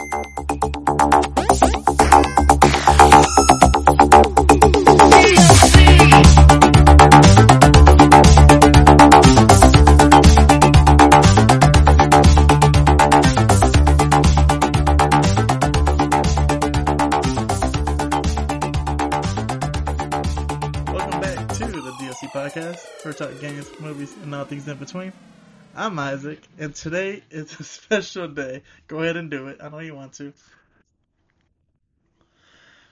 Welcome back to the DLC podcast. We're talking games, movies, and all things in between. I'm Isaac, and today is a special day. Go ahead and do it. I know you want to.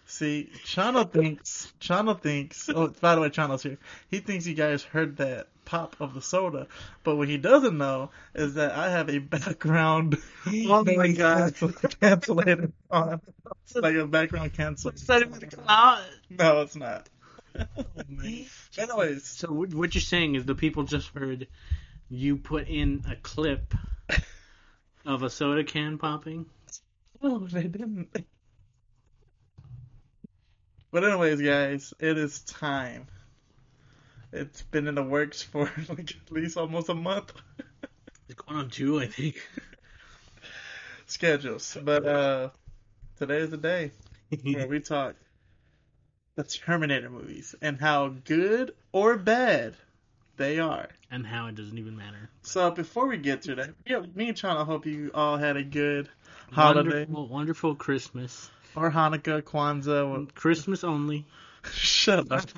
See, Chano thinks, Chano thinks, oh, by the way, Chano's here. He thinks you guys heard that pop of the soda, but what he doesn't know is that I have a background. Oh my God. Cancelated on. It's like a background cancel. Is that even come out? No, it's not. Oh, Anyways, So what what you're saying is the people just heard you put in a clip of a soda can popping. No, they didn't. But anyways, guys, it is time. It's been in the works for like at least almost a month. It's going on two, I think. Schedules, but uh, today is the day where we talk the Terminator movies and how good or bad they are. and how it doesn't even matter. So before we get to that, yeah, me and Chano hope you all had a good holiday Wonderful, wonderful Christmas. or Hanukkah, Kwanzaa, Christmas only. Shut up.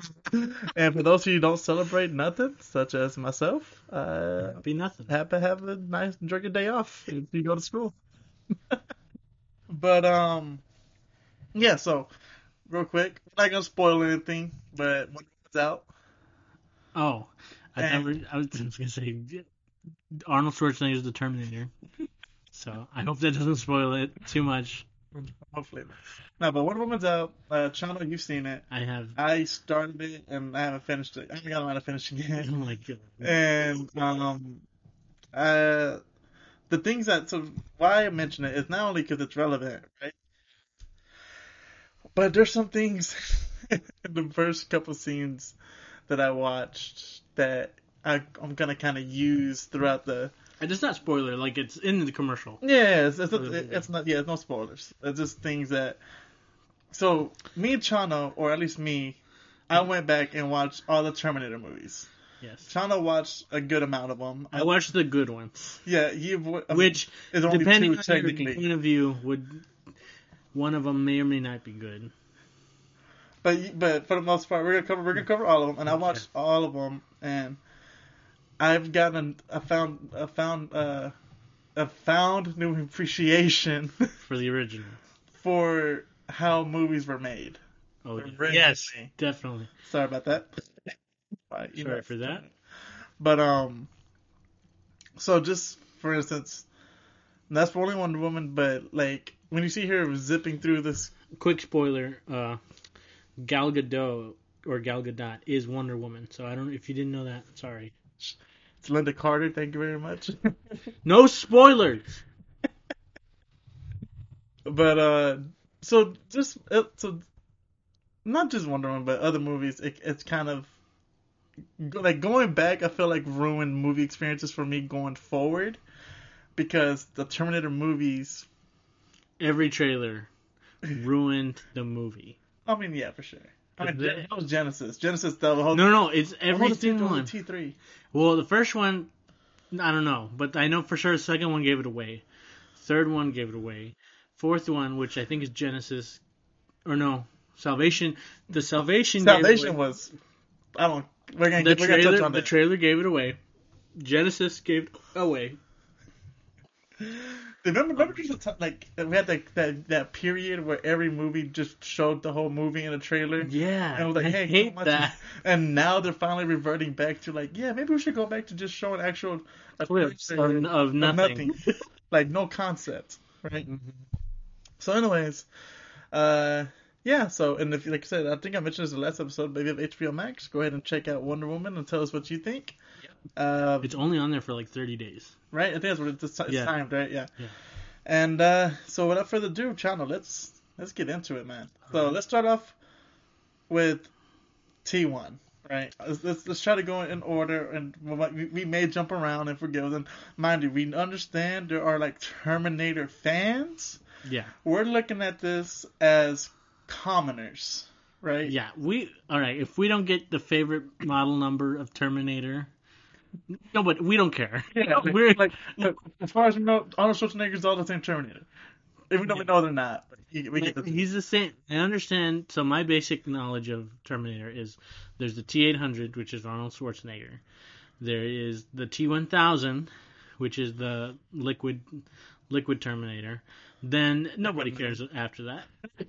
and for those of you who don't celebrate nothing, such as myself, uh, Be nothing. happy to have a nice, enjoy your day off if you go to school. but um, yeah. So, real quick, I'm not gonna spoil anything, but when it's out, Oh, I, And- I was just gonna say Arnold Schwarzenegger is the Terminator. So I hope that doesn't spoil it too much. hopefully, no. But Wonder Woman's out. Uh, Chano, you've seen it. I have. I started it and I haven't finished it. I haven't got around to finishing Oh my god. and um, uh, the things that so why I mention it is not only because it's relevant, right? But there's some things in the first couple scenes that I watched that I, I'm gonna kind of use throughout the. And it's not spoiler, like it's in the commercial. Yeah, it's, it's, it's not. Yeah, it's no spoilers. It's just things that. So me and Chano, or at least me, I went back and watched all the Terminator movies. Yes. Chano watched a good amount of them. I watched the good ones, Yeah, you've I mean, which, is only depending two on your point of view, would one of them may or may not be good. But but for the most part, we're gonna cover we're gonna cover all of them, and I watched all of them, and I've gotten I found I found uh a found new appreciation for the original. for how movies were made. Oh Originally. yes, definitely. Sorry about that. Sorry know. for that. But um, so just for instance, that's for only Wonder Woman, but like when you see her zipping through this Quick spoiler: uh, Gal Gadot or Gal Gadot is Wonder Woman. So I don't. If you didn't know that, sorry. it's Lynda Carter, thank you very much. No spoilers. But uh, so just uh, so not just Wonder Woman, but other movies. It, it's kind of like going back. I feel like ruined movie experiences for me going forward because the Terminator movies. Every trailer ruined the movie. I mean, yeah, for sure. I mean, that was Genisys. Genisys, the whole No, no, it's every single one. T three. Well, the first one, I don't know, but I know for sure the second one gave it away. Third one gave it away. Fourth one, which I think is Genisys, or no, Salvation. The Salvation. Salvation was. I don't. We're gonna the get, we're gonna touch trailer. on The that. trailer gave it away. Genisys gave it away. Remember, remember just like we had like that that period where every movie just showed the whole movie in a trailer. Yeah, And like, I hate that. And now they're finally reverting back to like, yeah, maybe we should go back to just showing actual Clips trailer of, of nothing. like no concept, right? So, anyways, uh, yeah. So, and if like I said, I think I mentioned this in the last episode, you have HBO Max, go ahead and check out Wonder Woman and tell us what you think. Uh, It's only on there for like 30 days. Right? I think that's what it's, it's Yeah. timed, right? Yeah. Yeah. And uh, so, without further ado, Chano, let's let's get into it, man. So let's start off with T1, right? Let's, let's, let's try to go in order, and we, we may jump around and forgive them. Mind you, we understand there are like Terminator fans, Yeah. We're looking at this as commoners, right? Yeah. We all right. If we don't get the favorite model number of Terminator, no, but we don't care. Yeah, We're like look, as far as we know, Arnold Schwarzenegger's all the same Terminator. Even though we know they're not, he, we get the He's the same. I understand. So my basic knowledge of Terminator is there's the T800, which is Arnold Schwarzenegger. There is the T1000, which is the liquid liquid Terminator. Then nobody cares after that.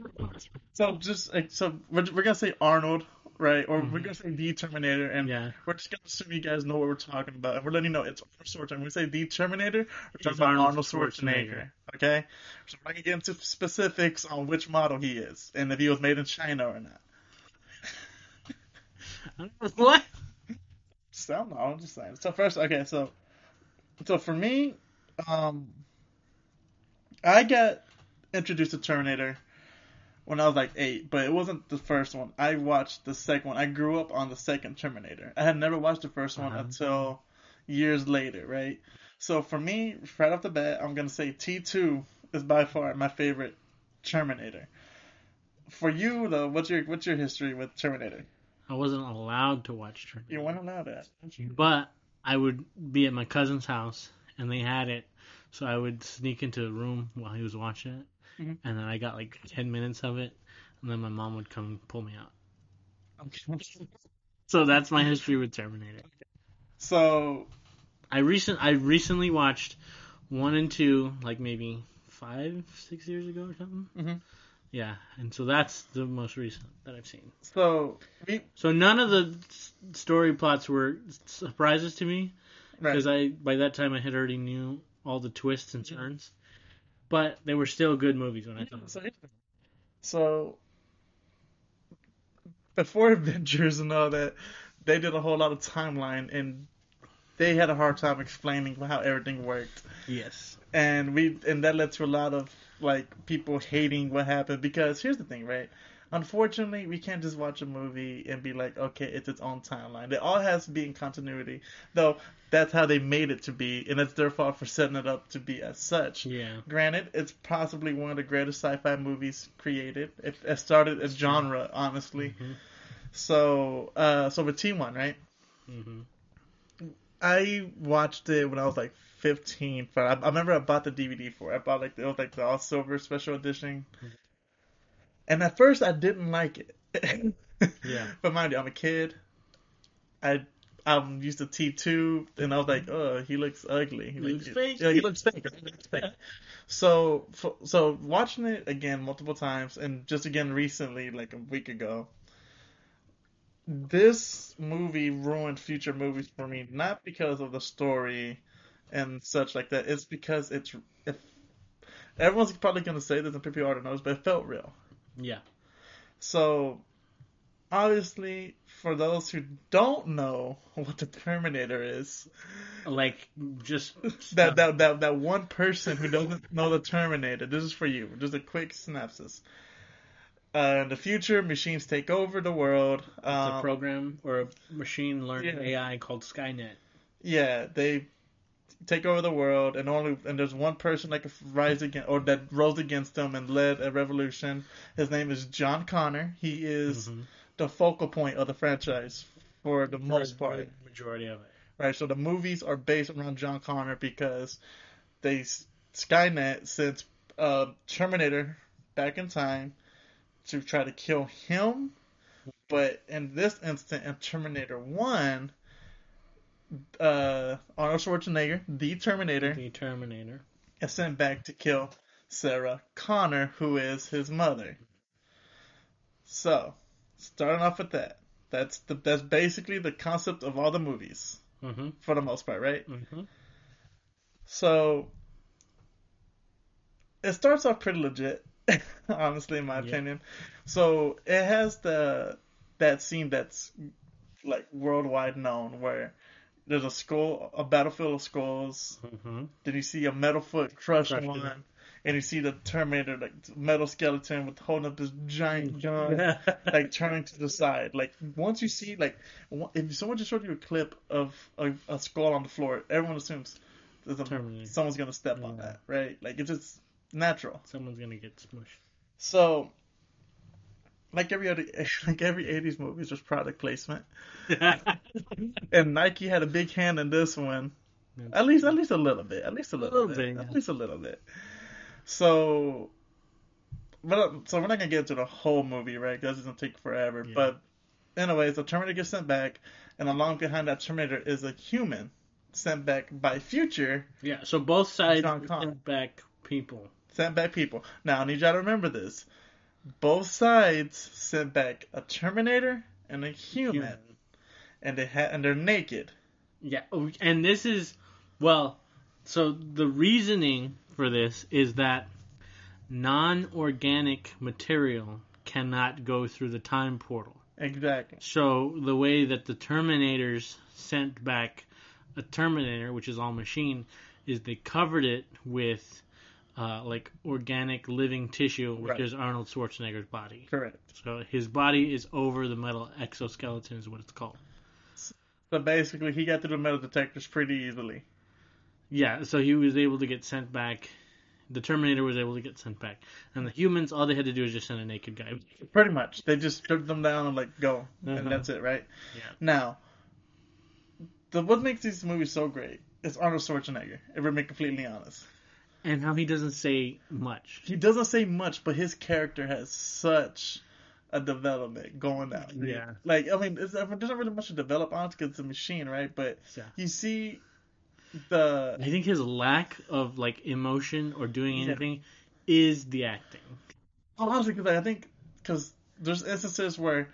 So just so we're, we're gonna say Arnold, right? Or we're gonna say the Terminator, and Yeah. we're just gonna assume you guys know what we're talking about, and we're letting you know it's Arnold Schwarzenegger. When we say the Terminator, we're talking about Arnold Arnold Schwarzenegger. Schwarzenegger. Okay, so we're not gonna get into specifics on which model he is and if he was made in China or not. what? So, I don't know. I'm just saying. So first, okay, so so for me, um, I got introduced to Terminator when I was like eight, but it wasn't the first one. I watched the second one. I grew up on the second Terminator. I had never watched the 1st one Uh-huh. until years later, right? So for me, right off the bat, I'm gonna say T2 is by far my favorite Terminator. For you though, what's your what's your history with Terminator? I wasn't allowed to watch Terminator. You to know that? But I would be at my cousin's house and they had it, so I would sneak into the room while he was watching it, Mhm. and then I got like ten minutes of it, and then my mom would come pull me out. So that's my history with Terminator. So I recent I recently watched one and two, like maybe five, six years ago or something. Mhm. Yeah, and so that's the most recent that I've seen. so we So none of the story plots were surprises to me. right. because I by that time I had already knew all the twists and turns, but they were still good movies when I saw them. So, so before Avengers and all that, they did a whole lot of timeline, and they had a hard time explaining how everything worked, Yes. and we and that led to a lot of like people hating what happened because here's the thing, right? Unfortunately, we can't just watch a movie and be like, okay, it's its own timeline. It all has to be in continuity, though. That's how they made it to be, and it's their fault for setting it up to be as such. Yeah. Granted, it's possibly one of the greatest sci-fi movies created. It, it started a genre, honestly. Mhm. So, uh, so with T1, right? Mm-hmm. I watched it when I was like 15. But I, I remember I bought the DVD for it. I bought like the, it was like the all silver special edition. And at first, I didn't like it. Yeah. But mind you, I'm a kid. I I'm used to T2, and I was like, oh, he looks ugly. He, looks fake. Yeah, he looks fake. He looks fake. So, f- so watching it again multiple times, and just again recently, like a week ago, this movie ruined future movies for me. Not because of the story and such like that. It's because it's if everyone's probably gonna say this, and people already knows, but it felt real. Yeah. So, obviously, for those who don't know what the Terminator is, Like just that that that, that one person who doesn't know the Terminator, this is for you. Just a quick synopsis. Uh, in the future, machines take over the world. a Um, program or a machine learning Yeah. AI called Skynet. yeah, they take over the world, and only and there's one person that can rise against or that rose against them and led a revolution. His name is John Connor. He is Mhm. the focal point of the franchise for the most part. the majority of it. right? So the movies are based around John Connor because they Skynet sent uh, Terminator back in time to try to kill him, but in this instant, in Terminator One, uh, Arnold Schwarzenegger, the Terminator, The Terminator. is sent back to kill Sarah Connor, who is his mother. So, starting off with that, that's the that's basically the concept of all the movies Mm-hmm. for the most part, right? Mm-hmm. So it starts off pretty legit, honestly, in my Yeah. opinion. So it has the that scene that's like worldwide known where there's a skull, a battlefield of skulls. Mm-hmm. Then you see a metal foot crush Crushed one, it. and you see the Terminator, like metal skeleton, with holding up this giant gun, like turning to the side. Like once you see, like if someone just showed you a clip of a, a skull on the floor, everyone assumes a, someone's gonna step on that, right? Like it's just natural. Someone's gonna get smushed. So, like every other, like every '80s movie, is just product placement, and Nike had a big hand in this one. At least, at least a little bit. At least a little, little bit. bit, At least a little bit. So, but uh, so we're not gonna get into the whole movie, right? Because it's gonna take forever. Yeah. But, anyways, the Terminator gets sent back, and along behind that Terminator is a human sent back by Future, yeah. So both sides sent back people. sent back people. Now, I need y'all to remember this. Both sides sent back a Terminator and a human, Human. and they ha- and they're naked. Yeah, oh, and this is well. So the reasoning for this is that non-organic material cannot go through the time portal. Exactly. So the way that the Terminators sent back a Terminator, which is all machine, is they covered it with uh, like organic living tissue, which Right. is Arnold Schwarzenegger's body. Correct. So his body is over the metal exoskeleton, is what it's called. So basically, he got through the metal detectors pretty easily. Yeah, so he was able to get sent back. The Terminator was able to get sent back, and the humans, all they had to do was just send a naked guy. Pretty much, they just stripped them down and like go, Uh-huh. and that's it, right? Yeah. Now, the what makes these movies so great is Arnold Schwarzenegger. If we're being completely honest, And how he doesn't say much. he doesn't say much, but his character has such a development going out. Yeah. Like I mean, it's, there's not really much to develop on because it's a machine, right? But Yeah. you see the I think his lack of like emotion or doing Yeah. anything is the acting. honestly, because I think because there's instances where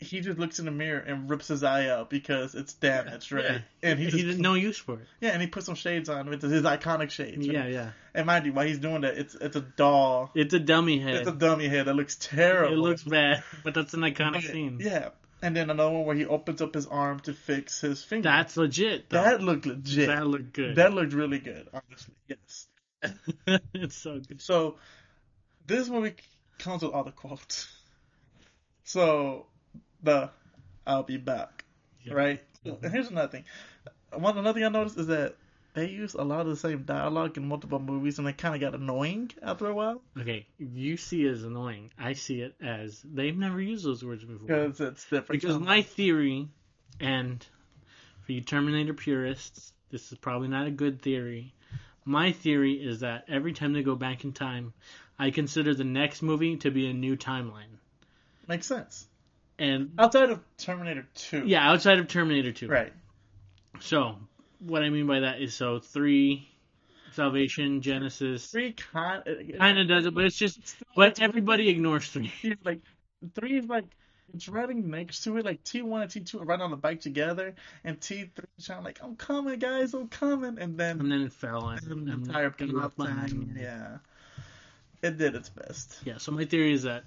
he just looks in the mirror and rips his eye out because it's damaged, right? Yeah. And he just no use for it. yeah, and he puts some shades on with his iconic shades. right? Yeah, yeah. And mind you, while he's doing that, it's it's a doll. It's a dummy head. It's a dummy head that looks terrible. it looks bad, but that's an iconic Yeah, scene. Yeah. And then another one where he opens up his arm to fix his finger. That's legit. Though. that looked legit. That looked good. That looked really good, honestly. Yes. it's so good. So this movie comes with all the quotes. So the I'll be back. Yeah. Right? Mm-hmm. And here's another thing. One another thing I noticed is that they use a lot of the same dialogue in multiple movies and it kinda got annoying after a while. Okay, you see it as annoying. I see it as they've never used those words before. Because it's different. Because my theory, and for you Terminator purists, this is probably not a good theory. My theory is that every time they go back in time, I consider the next movie to be a new timeline. makes sense. And Outside of Terminator two. yeah, outside of Terminator 2. Right. So, what I mean by that is so 3, Salvation, Genisys, Three kind uh, kind of does it, but it's just, but everybody ignores 3. like three is like it's running next to it, like T one and T two are riding on the bike together, and T three is trying like I'm coming, guys, I'm coming, and then And then it fell and, the entire plot yeah, it did its best. Yeah, so my theory is that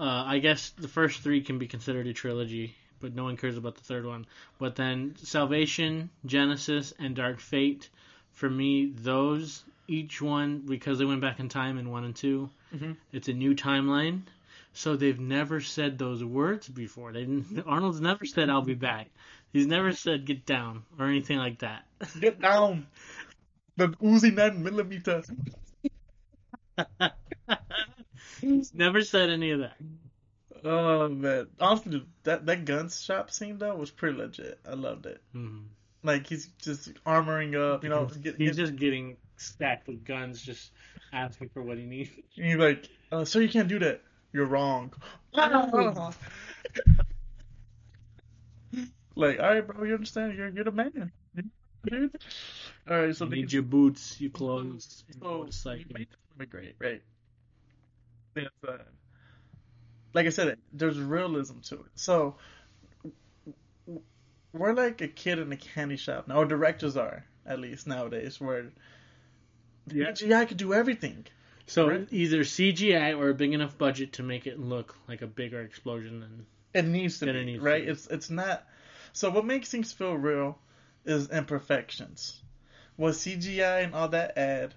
uh, I guess the first three can be considered a trilogy, but no one cares about the third one. But then Salvation, Genisys, and Dark Fate, for me, those each one because they went back in time in one and 2 Mhm. it's a new timeline. So they've never said those words before. They didn't, Arnold's never said "I'll be back." He's never said "get down" or anything like that. Get down, the Uzi nine millimeter. He's never said any of that. Oh man, honestly, that that gun shop scene though was pretty legit. I loved it. Mhm. Like he's just armoring up, you know. Get, He's get- just getting stacked with guns, just asking for what he needs. And he's like, uh, "Sir, you can't do that. You're wrong." like, all right, bro, you understand? You're you're the man, dude. All right, so you need your boots, your clothes, your so motorcycle. be great, right? Uh, like I said, there's realism to it. So we're like a kid in a candy shop now. Or directors are at least nowadays, where Yeah. CGI could do everything. So Right. either CGI or a big enough budget to make it look like a bigger explosion than It needs to be it needs to right. be. It's it's not. So what makes things feel real is imperfections. What CGI and all that add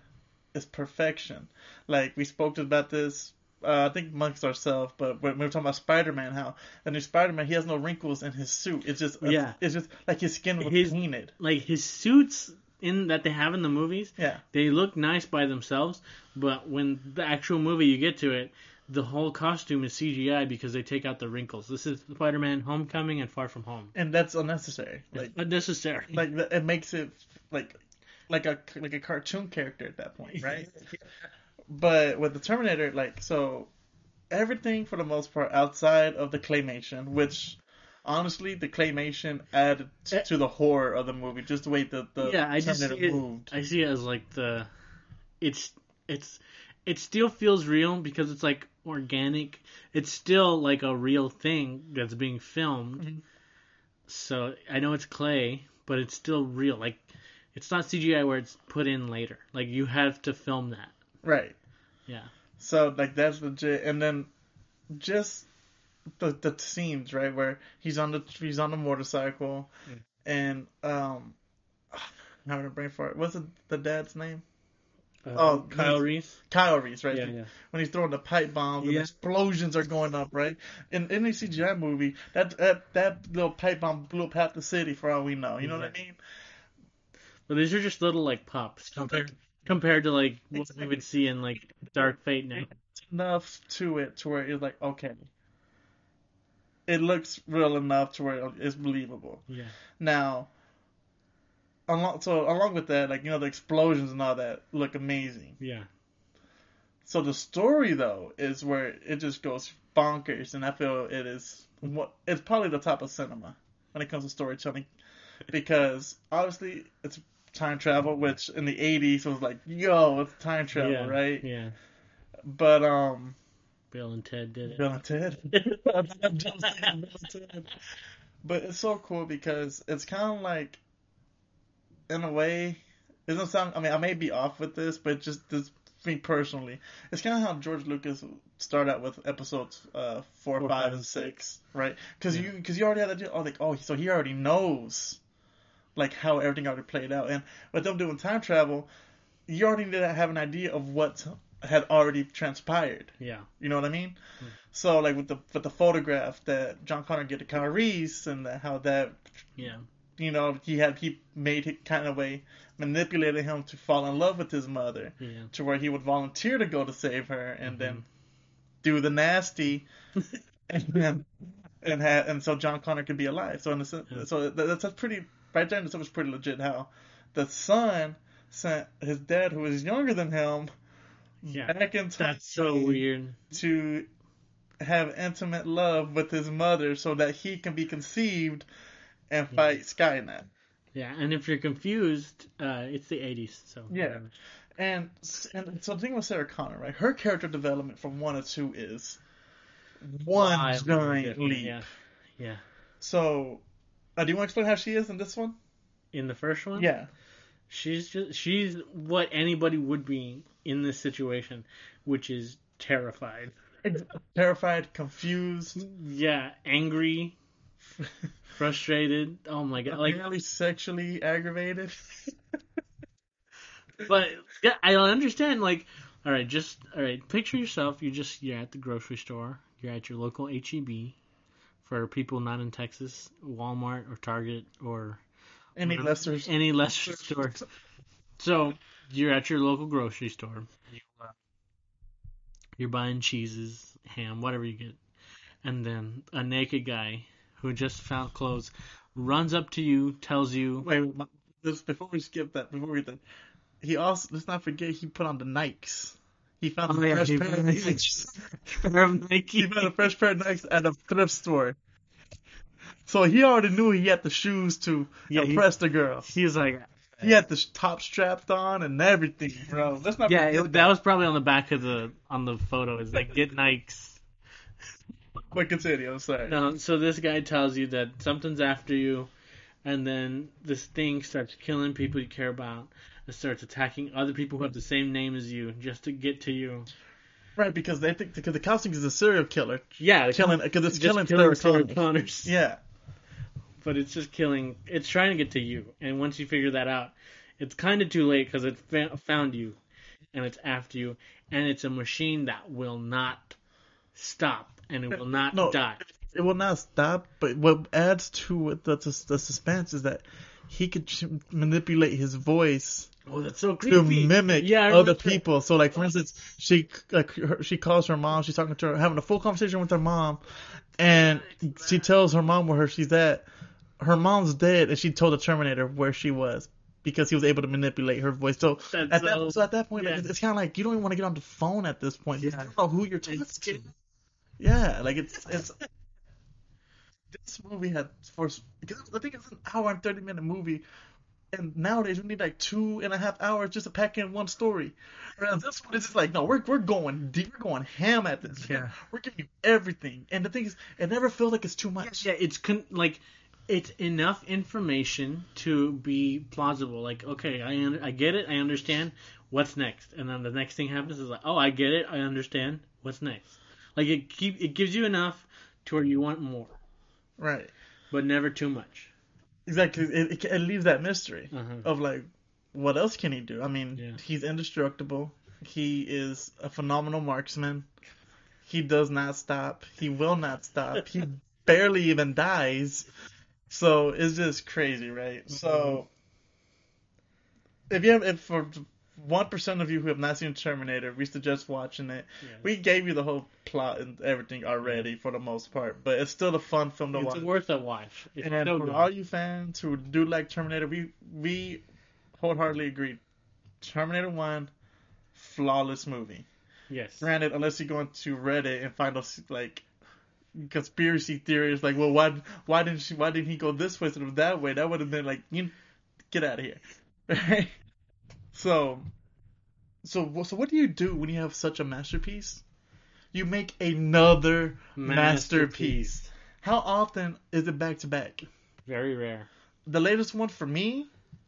is perfection. Like we spoke about this. Uh, I think amongst ourselves, but when we were talking about Spider-Man, how the new Spider-Man he has no wrinkles in his suit. It's just Yeah. It's just like his skin was His- painted. like his suits. in that they have in the movies, Yeah. they look nice by themselves, but when the actual movie you get to it, the whole costume is CGI because they take out the wrinkles. This is Spider-Man: Homecoming and Far From Home. And that's unnecessary. Like It's unnecessary. like it makes it like like a like a cartoon character at that point, right? but with the Terminator, like so, everything for the most part outside of the claymation, which honestly the claymation added t- to the horror of the movie, just the way the the yeah, I just Terminator see it, moved. I see it as like the, it's it's it still feels real because it's like organic. It's still like a real thing that's being filmed. Mhm. So I know it's clay, but it's still real. Like it's not CGI where it's put in later. Like you have to film that. Right. Yeah. So like that's legit, and then just the the scenes right where he's on the he's on the motorcycle, Mm. and um, I'm having a brain fart. What's the, the dad's name? Uh, Oh, Kyle Reese. Kyle Reese, right? Yeah, yeah. When he's throwing the pipe bombs and Yeah. explosions are going up, right? In any CGI movie, that that that little pipe bomb blew up half the city for all we know. You know what I mean? But these are just little like pops compared compared to like what we would see in like Dark Fate now. Enough to it to where it's like okay, it looks real enough to where it's believable. Yeah. Now, along so along with that, like you know, the explosions and all that look amazing. Yeah. So the story though is where it just goes bonkers, and I feel it is what it's probably the top of cinema when it comes to storytelling, because obviously it's time travel, which in the '80s was like, yo, it's time travel, yeah. right? Yeah. But um, Bill and Ted did it. Bill and Ted. I'm just saying Bill and Ted. But it's so cool because it's kind of like, in a way, it doesn't sound. I mean, I may be off with this, but just this me personally, it's kind of how George Lucas started out with episodes uh, four, Four, five, five, and six, right? Because Yeah. you because you already had that. Oh, like oh, so he already knows, like how everything already played out, and with them doing time travel, you already did have an idea of what had already transpired. Yeah. You know what I mean? Hmm. So like with the with the photograph that John Connor get to Kyle Reese and the, how that Yeah. you know he had he made it kind of way manipulated him to fall in love with his mother Yeah. to where he would volunteer to go to save her and Mhm. then do the nasty and then and and so John Connor could be alive. So in sen- Yeah. so that, that's a pretty right then It was pretty legit how the son sent his dad who was younger than him Yeah. back in time That's so weird. to have intimate love with his mother so that he can be conceived and fight Skynet. Yeah, and if you're confused, uh, it's the 80s, so. Yeah. And and so the thing with Sarah Connor, right? Her character development from one to two is one giant leap. Yeah. Yeah. So, uh, do you want to explain how she is in this one? In the first one? Yeah. She's just she's what anybody would be in this situation, which is terrified. Terrified, confused, Yeah, angry, frustrated. Oh my god! Like, apparently sexually aggravated. but yeah, I understand. Like, all right, just all right. Picture yourself. You just you're at the grocery store. You're at your local HEB. For people not in Texas, Walmart or Target or Any lesser any lesser store. So you're at your local grocery store. You, uh, you're buying cheeses, ham, whatever you get, and then a naked guy who just found clothes runs up to you, tells you, Wait, this before we skip that, before we then, he also let's not forget he put on the Nikes. He found Oh, a yeah, fresh he pair of Nikes. pair of Nike. he found a fresh pair of Nikes at a thrift store. So he already knew he had the shoes to Yeah, he- impress the girl. He was like, He had the top strapped on and everything, bro. Let's not yeah, it, that was probably on the back of the on the photo. It's like get Nikes. But continue. I'm sorry. No, so this guy tells you that something's after you, and then this thing starts killing people you care about. It starts attacking other people who have the same name as you just to get to you. Right, because they think because the costume is a serial killer Yeah, killing because it's killing, killing Sarah Sarah Connor. Connors. Yeah. But it's just killing. It's trying to get to you, and once you figure that out, it's kind of too late because it found you, and it's after you, and it's a machine that will not stop, and it will not No. die. it will not stop. But what adds to it, the, the, the suspense is that he could ch- manipulate his voice Oh, that's so to mimic Yeah, other people. So, like for instance, she like her, she calls her mom. She's talking to her, having a full conversation with her mom, and she tells her mom where she's at. Her mom's dead, and she told the Terminator where she was because he was able to manipulate her voice. So That's at that so at that point, yeah. it's, it's kind of like you don't even want to get on the phone at this point. You Yeah. don't know who you're talking It's to. Yeah, like it's it's. This movie had for because I think it's an hour and thirty minute movie, and nowadays we need like two and a half hours just to pack in one story. Whereas this one is just like no, we're we're going deep, we're going ham at this. Yeah. we're giving you everything, and the thing is, it never feels like it's too much. Yeah, it's con- like it's enough information to be plausible. Like, okay, I un- I get it, I understand. What's next? And then the next thing happens is like, oh, I get it, I understand. What's next? Like it keep it gives you enough to where you want more, Right, but never too much. Exactly. It, it, it leaves that mystery Uh-huh. of like, what else can he do? I mean, Yeah. he's indestructible. He is a phenomenal marksman. He does not stop. He will not stop. He barely even dies. So it's just crazy, right? So if you have, if for one percent of you who have not seen Terminator, we suggest watching it. Yeah. We gave you the whole plot and everything already for the most part, but it's still a fun film to It's watch. It's worth a watch. It's And so for good. all you fans who do like Terminator, we we wholeheartedly agree. Terminator One, flawless movie. yes. Granted, unless you go into Reddit and find those like conspiracy theories, like, well, why why didn't she why didn't he go this way instead of that way? That would have been like, you get out of here, right? So, so so what do you do when you have such a masterpiece? You make another masterpiece. How often is it back to back? Very rare. The latest one for me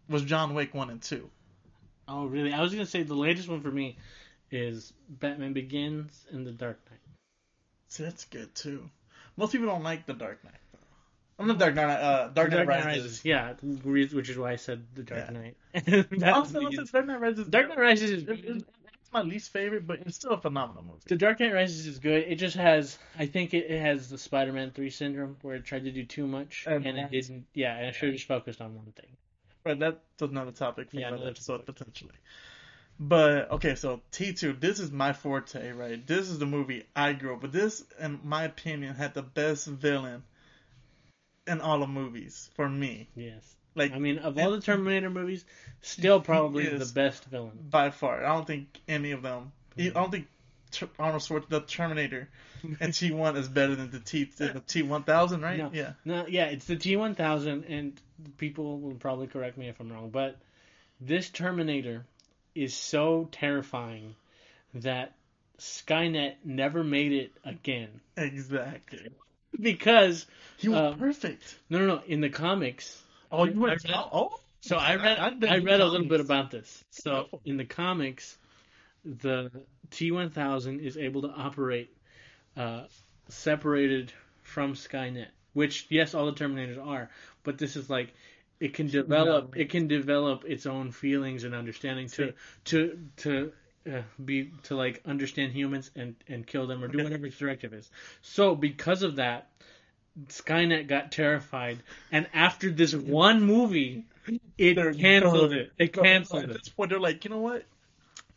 was John Wick one and two. Oh, really? I was gonna say the latest one for me is Batman Begins and The Dark Knight. See, that's good too. Most people don't like the Dark Knight. Though. I'm not Dark Knight. Uh, Dark Knight Rises. Yeah, which is why I said The Dark Yeah. Knight. Also, That's- Dark Knight Rises. Dark Knight Rises is it- it- it's my least favorite, but it's still a phenomenal movie. The Dark Knight Rises is good. It just has, I think it, it has the Spider-Man three syndrome where it tried to do too much And and, it didn't. Yeah, and it should have just focused on one thing. But that's another topic for Yeah, another another episode potentially. But okay, so T two. This is my forte, right? This is the movie I grew up. But this, in my opinion, had the best villain in all the movies for me. Yes. Like I mean, of all the Terminator movies, still probably the best villain. by far. I don't think any of them. I don't think Arnold Schwarzenegger, the Terminator, and T one is better than the T the T one thousand, right? No. Yeah. No, yeah, it's the T one thousand, and people will probably correct me if I'm wrong, but this Terminator is so terrifying that Skynet never made it again Exactly. because He was Um, perfect. no, no, no. In the comics, Oh, you went read- oh. So I read I- I, read a little bit about this. So in the comics, the T1000 is able to operate uh, separated from Skynet, which yes, all the Terminators are, but this is like it can develop it can develop its own feelings and understanding to to to uh, be to like understand humans and and kill them or do whatever its directive is. So because of that, Skynet got terrified, and after this one movie, it They're canceled done. it. It canceled At it. this point, they're like, you know what?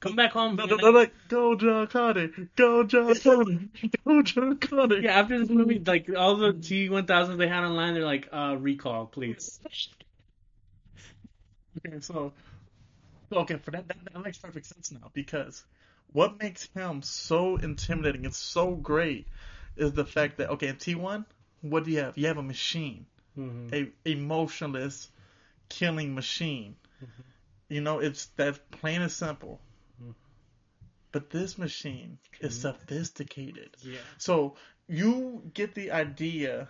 Come back home. No, no, they're like, go John Connor, go John Connor, go John Connor. Yeah, after this movie, like all the T one thousands they had online, they're like, uh, recall, please. Okay, so okay, for that, that that makes perfect sense now because what makes him so intimidating and so great is the fact that okay, in T one, what do you have? You have a machine, hmm a emotionless killing machine. You know, it's that's plain and simple. Mhm. But this machine is sophisticated. Yeah. So you get the idea.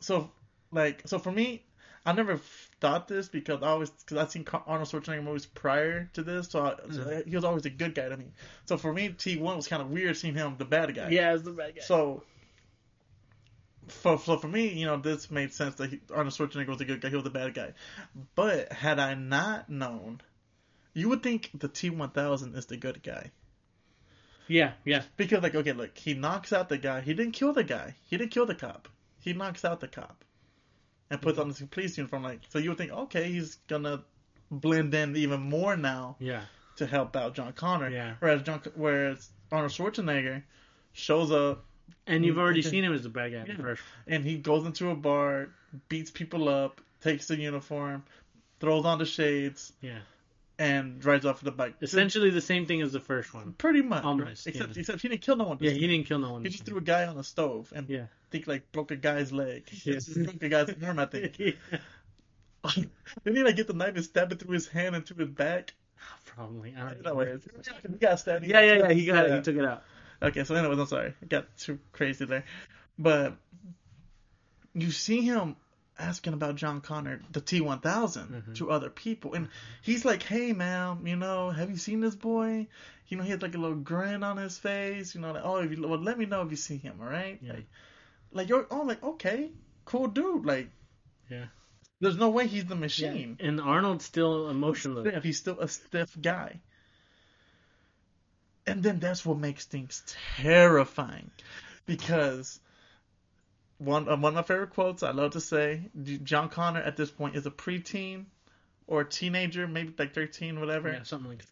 So like, so for me, I never thought this because I always because I've seen Arnold Schwarzenegger movies prior to this, so, I, so Mhm. he was always a good guy to me. So for me, T one was kind of weird seeing him the bad guy. Yeah, it's the bad guy. So. For, so for me, you know, this made sense that he, Arnold Schwarzenegger was a good guy, he was a bad guy. But had I not known, you would think the T one thousand is the good guy. yeah, yeah. Because like, okay, look, he knocks out the guy. He didn't kill the guy. He didn't kill the cop. He knocks out the cop. And puts on his police uniform. Like, so you would think, okay, he's gonna blend in even more now Yeah. to help out John Connor. Yeah. Whereas John, whereas Arnold Schwarzenegger shows up And you've already seen him as a bad guy Yeah. first. and he goes into a bar, beats people up, takes the uniform, throws on the shades, Yeah. And rides off with the bike. Essentially the same thing as the first one. pretty much. Almost, right? Except, yeah. except he didn't kill no one. Yeah, he didn't kill no one. He just threw a guy on the stove and Yeah. I think like broke a guy's leg. He Yeah. just broke a guy's arm, I think. yeah. Didn't he like get the knife and stab it through his hand into his back? Ah, probably. I don't know. he got stabbed. Yeah, yeah, yeah. He got it. He took it out. Okay, so anyways, I'm sorry. I got too crazy there. But you see him asking about John Connor, the T1000, Mhm. to other people. And he's like, hey, man, you know, have you seen this boy? You know, he had like a little grin on his face. You know, like, oh, if you, well, let me know if you see him, all right? Yeah. Like, like, you're, oh, like, okay, cool dude. Like, Yeah. there's no way he's the machine. And Arnold's still emotionless. Stiff, he's still a stiff guy. And then that's what makes things terrifying. Because one, uh, one of my favorite quotes I love to say John Connor at this point is a preteen or a teenager, maybe like 13, whatever. Yeah, something like that.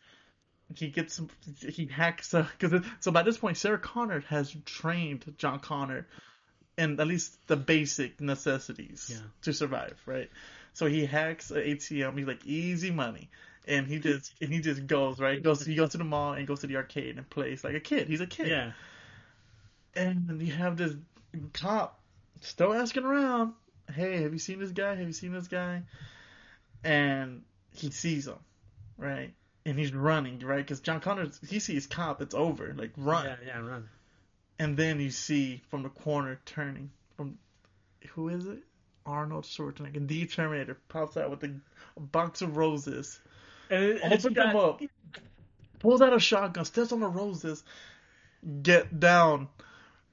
He gets some, he hacks, because so by this point, Sarah Connor has trained John Connor in at least the basic necessities Yeah. to survive, right? So he hacks an ATM. He's like easy money, and he just and he just goes right. He goes he goes to the mall and goes to the arcade and plays like a kid. He's a kid. Yeah. And you have this cop still asking around, "Hey, have you seen this guy? Have you seen this guy?" And he sees him, right? And he's running, right? Because John Connor, he sees cop, it's over, like run. Yeah, yeah, run. And then you see from the corner turning from who is it? Arnold Schwarzenegger, the Terminator, pops out with a, a box of roses, And it, opens them got- up, pulls out a shotgun, steps on the roses, get down,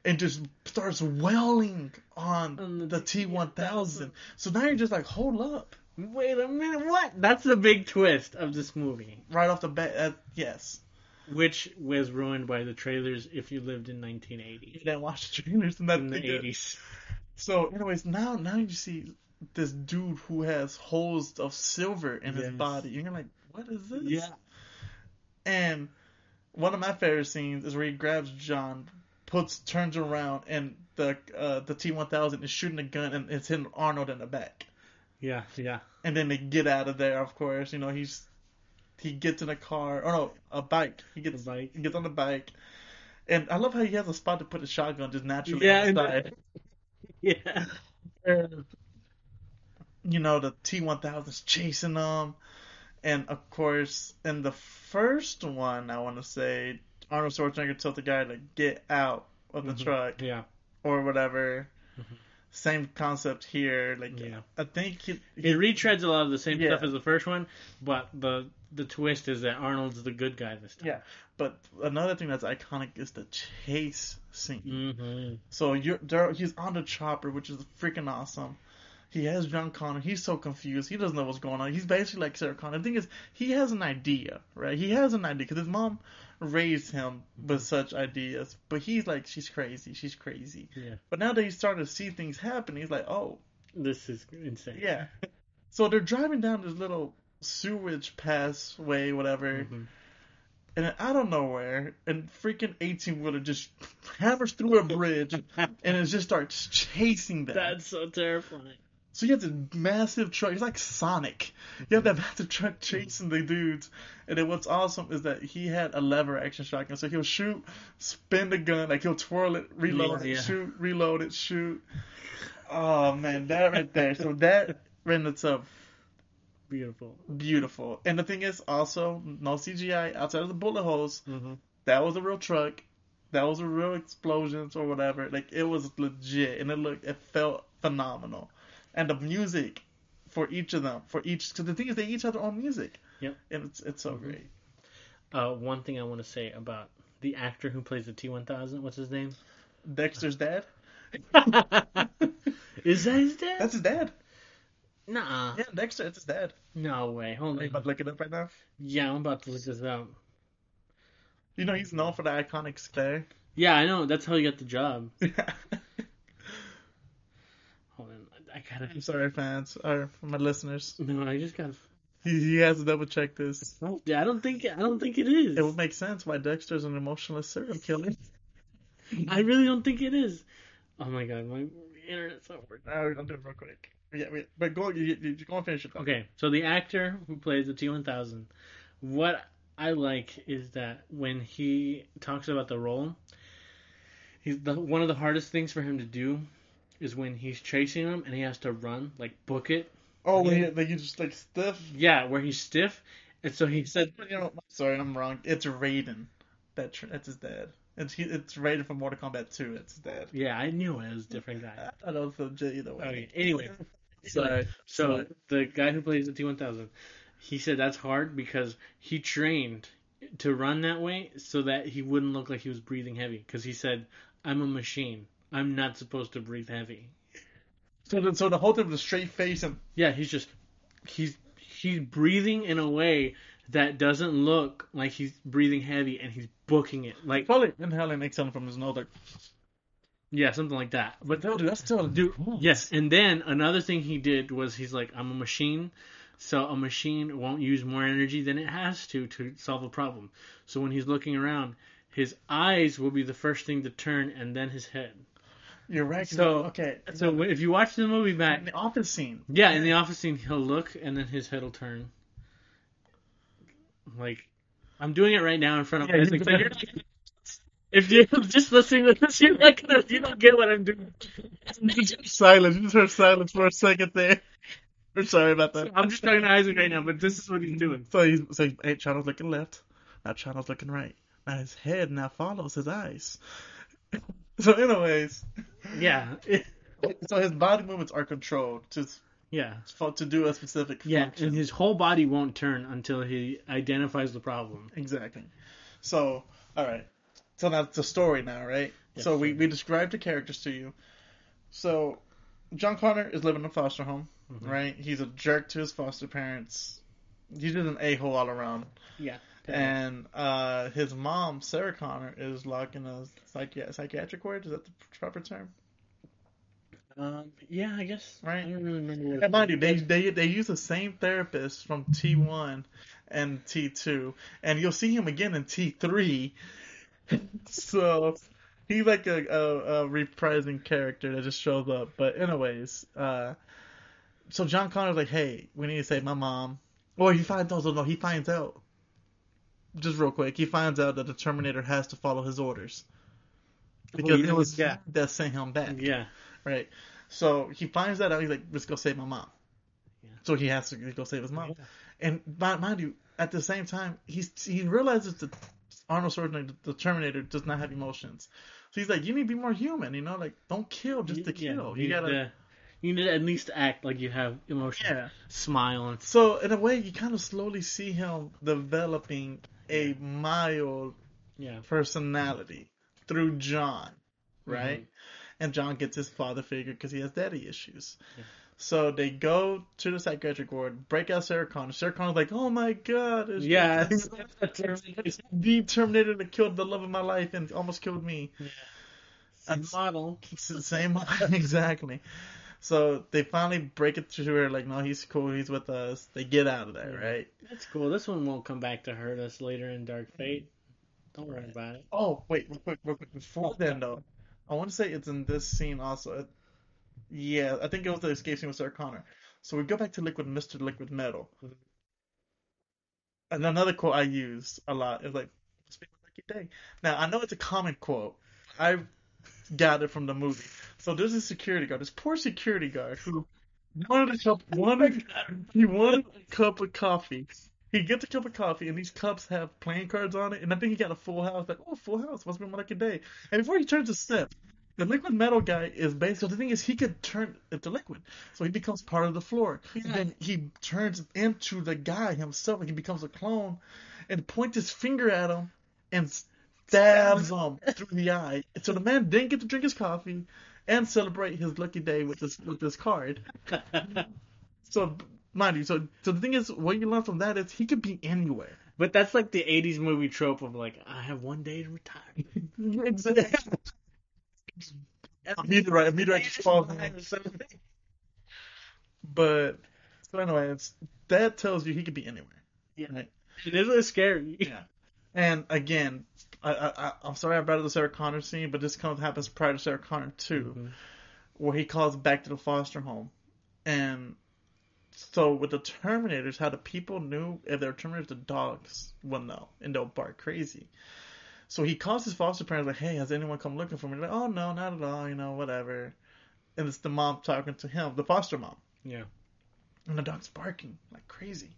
and just starts wailing on On the T one thousand. So now you're just like, hold up, Wait a minute, what? That's the big twist of this movie, right off the bat. Uh, yes, which was ruined by the trailers if you lived in 1980. you didn't watch the trailers that In the 80s. So, anyways, now now you see this dude who has holes of silver in his body, and you're like, what is this? Yeah. And one of my favorite scenes is where he grabs John, puts turns around, and the uh, the T one thousand is shooting a gun, and it's hitting Arnold in the back. Yeah, yeah. And then they get out of there. Of course, you know he's he gets in a car, or no, a bike. He gets The bike. He gets on the bike. And I love how he has a spot to put a shotgun just naturally Yeah, on and the the- Yeah. And, you know, the T one thousand's chasing them. And of course, in the first one, I want to say Arnold Schwarzenegger told the guy to get out of the Mhm. truck Yeah. or whatever. Mhm. Same concept here. Like, Yeah. I think he, It retreads a lot of the same Yeah. stuff as the first one, but the the twist is that Arnold's the good guy this time. yeah. But another thing that's iconic is the chase scene. Mm-hmm. So you're there, he's on the chopper, which is freaking awesome. He has John Connor. He's so confused. He doesn't know what's going on. He's basically like Sarah Connor. The thing is, he has an idea, right? He has an idea because his mom raised him with such ideas. But he's like, she's crazy. She's crazy. Yeah. But now that he's starting to see things happen, he's like, oh, This is insane. yeah. so they're driving down this little sewage passway, whatever. Mhm. And out of nowhere, and freaking 18 wheeler just hammers through a bridge and it just starts chasing them. That's so terrifying. So you have this massive truck. It's like Sonic. You have that massive truck chasing the dudes. And then what's awesome is that he had a lever action shotgun. So he'll shoot, spin the gun, like he'll twirl it, reload Yeah, it, yeah. shoot, reload it, shoot. Oh man, that right there. So that in itself Beautiful. beautiful. And the thing is also no CGI outside of the bullet holes. Mm-hmm. That was a real truck. That was a real explosions or whatever. Like it was legit, and it looked, it felt phenomenal. And the music for each of them, for each, because the thing is, they each have their own music. Yep. And it's it's so Mhm. great. Uh, one thing I want to say about the actor who plays the T1000, what's his name? Dexter's dad. is that his dad? That's his dad. Nah. Yeah, Dexter. It's his dad. No way. Hold Are you on. about to look it up right now? Yeah, I'm about to look this up. You know he's known for the iconic stare. Yeah, I know. That's how he got the job. Hold on. I gotta. I'm sorry, fans or my listeners. No, I just gotta. He, he has to double check this. No, I don't think. I don't think it is. It would make sense why Dexter's an emotionless serial killer. I really don't think it is. Oh my god, my internet's not working. I'll do it real quick. Yeah, wait, but go, you, you, you go and finish it. thought. Okay, so the actor who plays the T1000, what I like is that when he talks about the role, he's the one of the hardest things for him to do is when he's chasing him and he has to run, like book it. Oh, when you, like you just like stiff. Yeah, where he's stiff, and so he said, You know, sorry, I'm wrong. It's Raiden. That tr- that's his dad. It's he, it's Raiden from Mortal Kombat 2. It's his dad. "Yeah, I knew it was a different guy." I don't know if either way. Okay, anyway, Sorry. So the guy who plays the T1000, he said that's hard because he trained to run that way so that he wouldn't look like he was breathing heavy. Because he said, "I'm a machine. I'm not supposed to breathe heavy." So the, so the whole thing with a straight face and Yeah, he's just he's he's breathing in a way that doesn't look like he's breathing heavy, and he's booking it like probably inhaling exhaling from his nose. Like, yeah, something like that. But dude, that's still Dude, yes, and then another thing he did was he's like, I'm a machine, so a machine won't use more energy than it has to to solve a problem. So when he's looking around, his eyes will be the first thing to turn, and then his head. You're right. So- okay. So when- if you watch the movie in back, the office scene. yeah, in the office scene, he'll look, and then his head will turn. Like, I'm doing it right now in front of Yeah, Isaac. you- so you're not- if you're just listening to this, you're not gonna, you don't get what I'm doing. silence. You just heard silence for a second there. We're sorry about that. I'm just talking to Isaac right now, but this is what he's doing. So he's so hey, Chano's looking left. Now Chano's looking right. Now his head now follows his eyes. so, anyways, Yeah, so his body movements are controlled to yeah, to do a specific yeah, function. and his whole body won't turn until he identifies the problem. Exactly. So, all right. So that's the story now, right? Yes, so we, we described the characters to you. So, John Connor is living in a foster home, Mhm. right? He's a jerk to his foster parents. He's just an a hole all around. Yeah, And uh, his mom, Sarah Connor, is locked in a psychi- psychiatric ward. Is that the proper term? um, yeah, I guess. Right. I don't really remember. And mind you, they, they they use the same therapist from T one and T two, and you'll see him again in T three. so he's like a, a, a reprising character that just shows up. But anyways, uh, so John Connor's like, "Hey, we need to save my mom." Or he finds out. No, he finds out. Just real quick, he finds out that the Terminator has to follow his orders because yeah, it was yeah. that sent him back. yeah, Right. So he finds that out. He's like, let's go save my mom. Yeah. So he has to go save his mom. Yeah. And mind, mind you, at the same time, he's he realizes that Arnold Schwarzenegger, the Terminator, does not have emotions. So he's like, you need to be more human. You know, like don't kill just to Yeah, kill. you you gotta. to- you need to at least act like you have emotion. Yeah. Smile and So in a way, you kind of slowly see him developing a mild yeah. personality through John, right? Mhm. And John gets his father figure because he has daddy issues. Yeah. So they go to the psychiatric ward, break out Sarah Connor. Sarah Connor's like, "Oh my god, it's Yeah, it's the Terminator that killed the love of my life and almost killed me." And model. It's the same, exactly. So they finally break it to her, like, "No, he's cool. He's with us." They get out of there, Yeah. right? That's cool. This one won't come back to hurt us later in Dark mm. Fate. Don't worry about it. Oh, wait, real quick, real quick. Before then, though, I want to say it's in this scene also. It- yeah, I think it was the escape scene with Sarah Connor. So we go back to Liquid Mr. Liquid Metal. Mm-hmm. And another quote I use a lot is like, "It's been a lucky day." Now, I know it's a common quote. I got it from the movie. So there's a security guard, this poor security guard who wanted a cup, wanted, he wanted a cup of coffee. He gets a cup of coffee, and these cups have playing cards on it. And I think he got a full house. Like, oh, full house must be my lucky day. And before he turns a sip, the liquid metal guy is basically the thing is he could turn into liquid, so he becomes part of the floor. And then he turns into the guy himself, and he becomes a clone, and points his finger at him and stabs him through the eye. So the man didn't get to drink his coffee and celebrate his lucky day with this with this card. So mind you, so so the thing is, what you learn from that is he could be anywhere. but that's like the '80s movie trope of like, I have one day to retire. Exactly. A meteorite, a meteorite just falls. But so anyway, it's that tells you he could be anywhere. Yeah. Right. It is scary. Yeah. And again, I, I'm sorry I brought up the Sarah Connor scene, but this comes happens prior to Sarah Connor too, Mhm. where he calls back to the foster home, and so with the Terminators, how the people knew if they were Terminators, the dogs will know and they'll bark crazy. So he calls his foster parents like, "Hey, has anyone come looking for me?" They're like, "Oh no, not at all. You know, whatever." And it's the mom talking to him, the foster mom Yeah. and the dog's barking like crazy.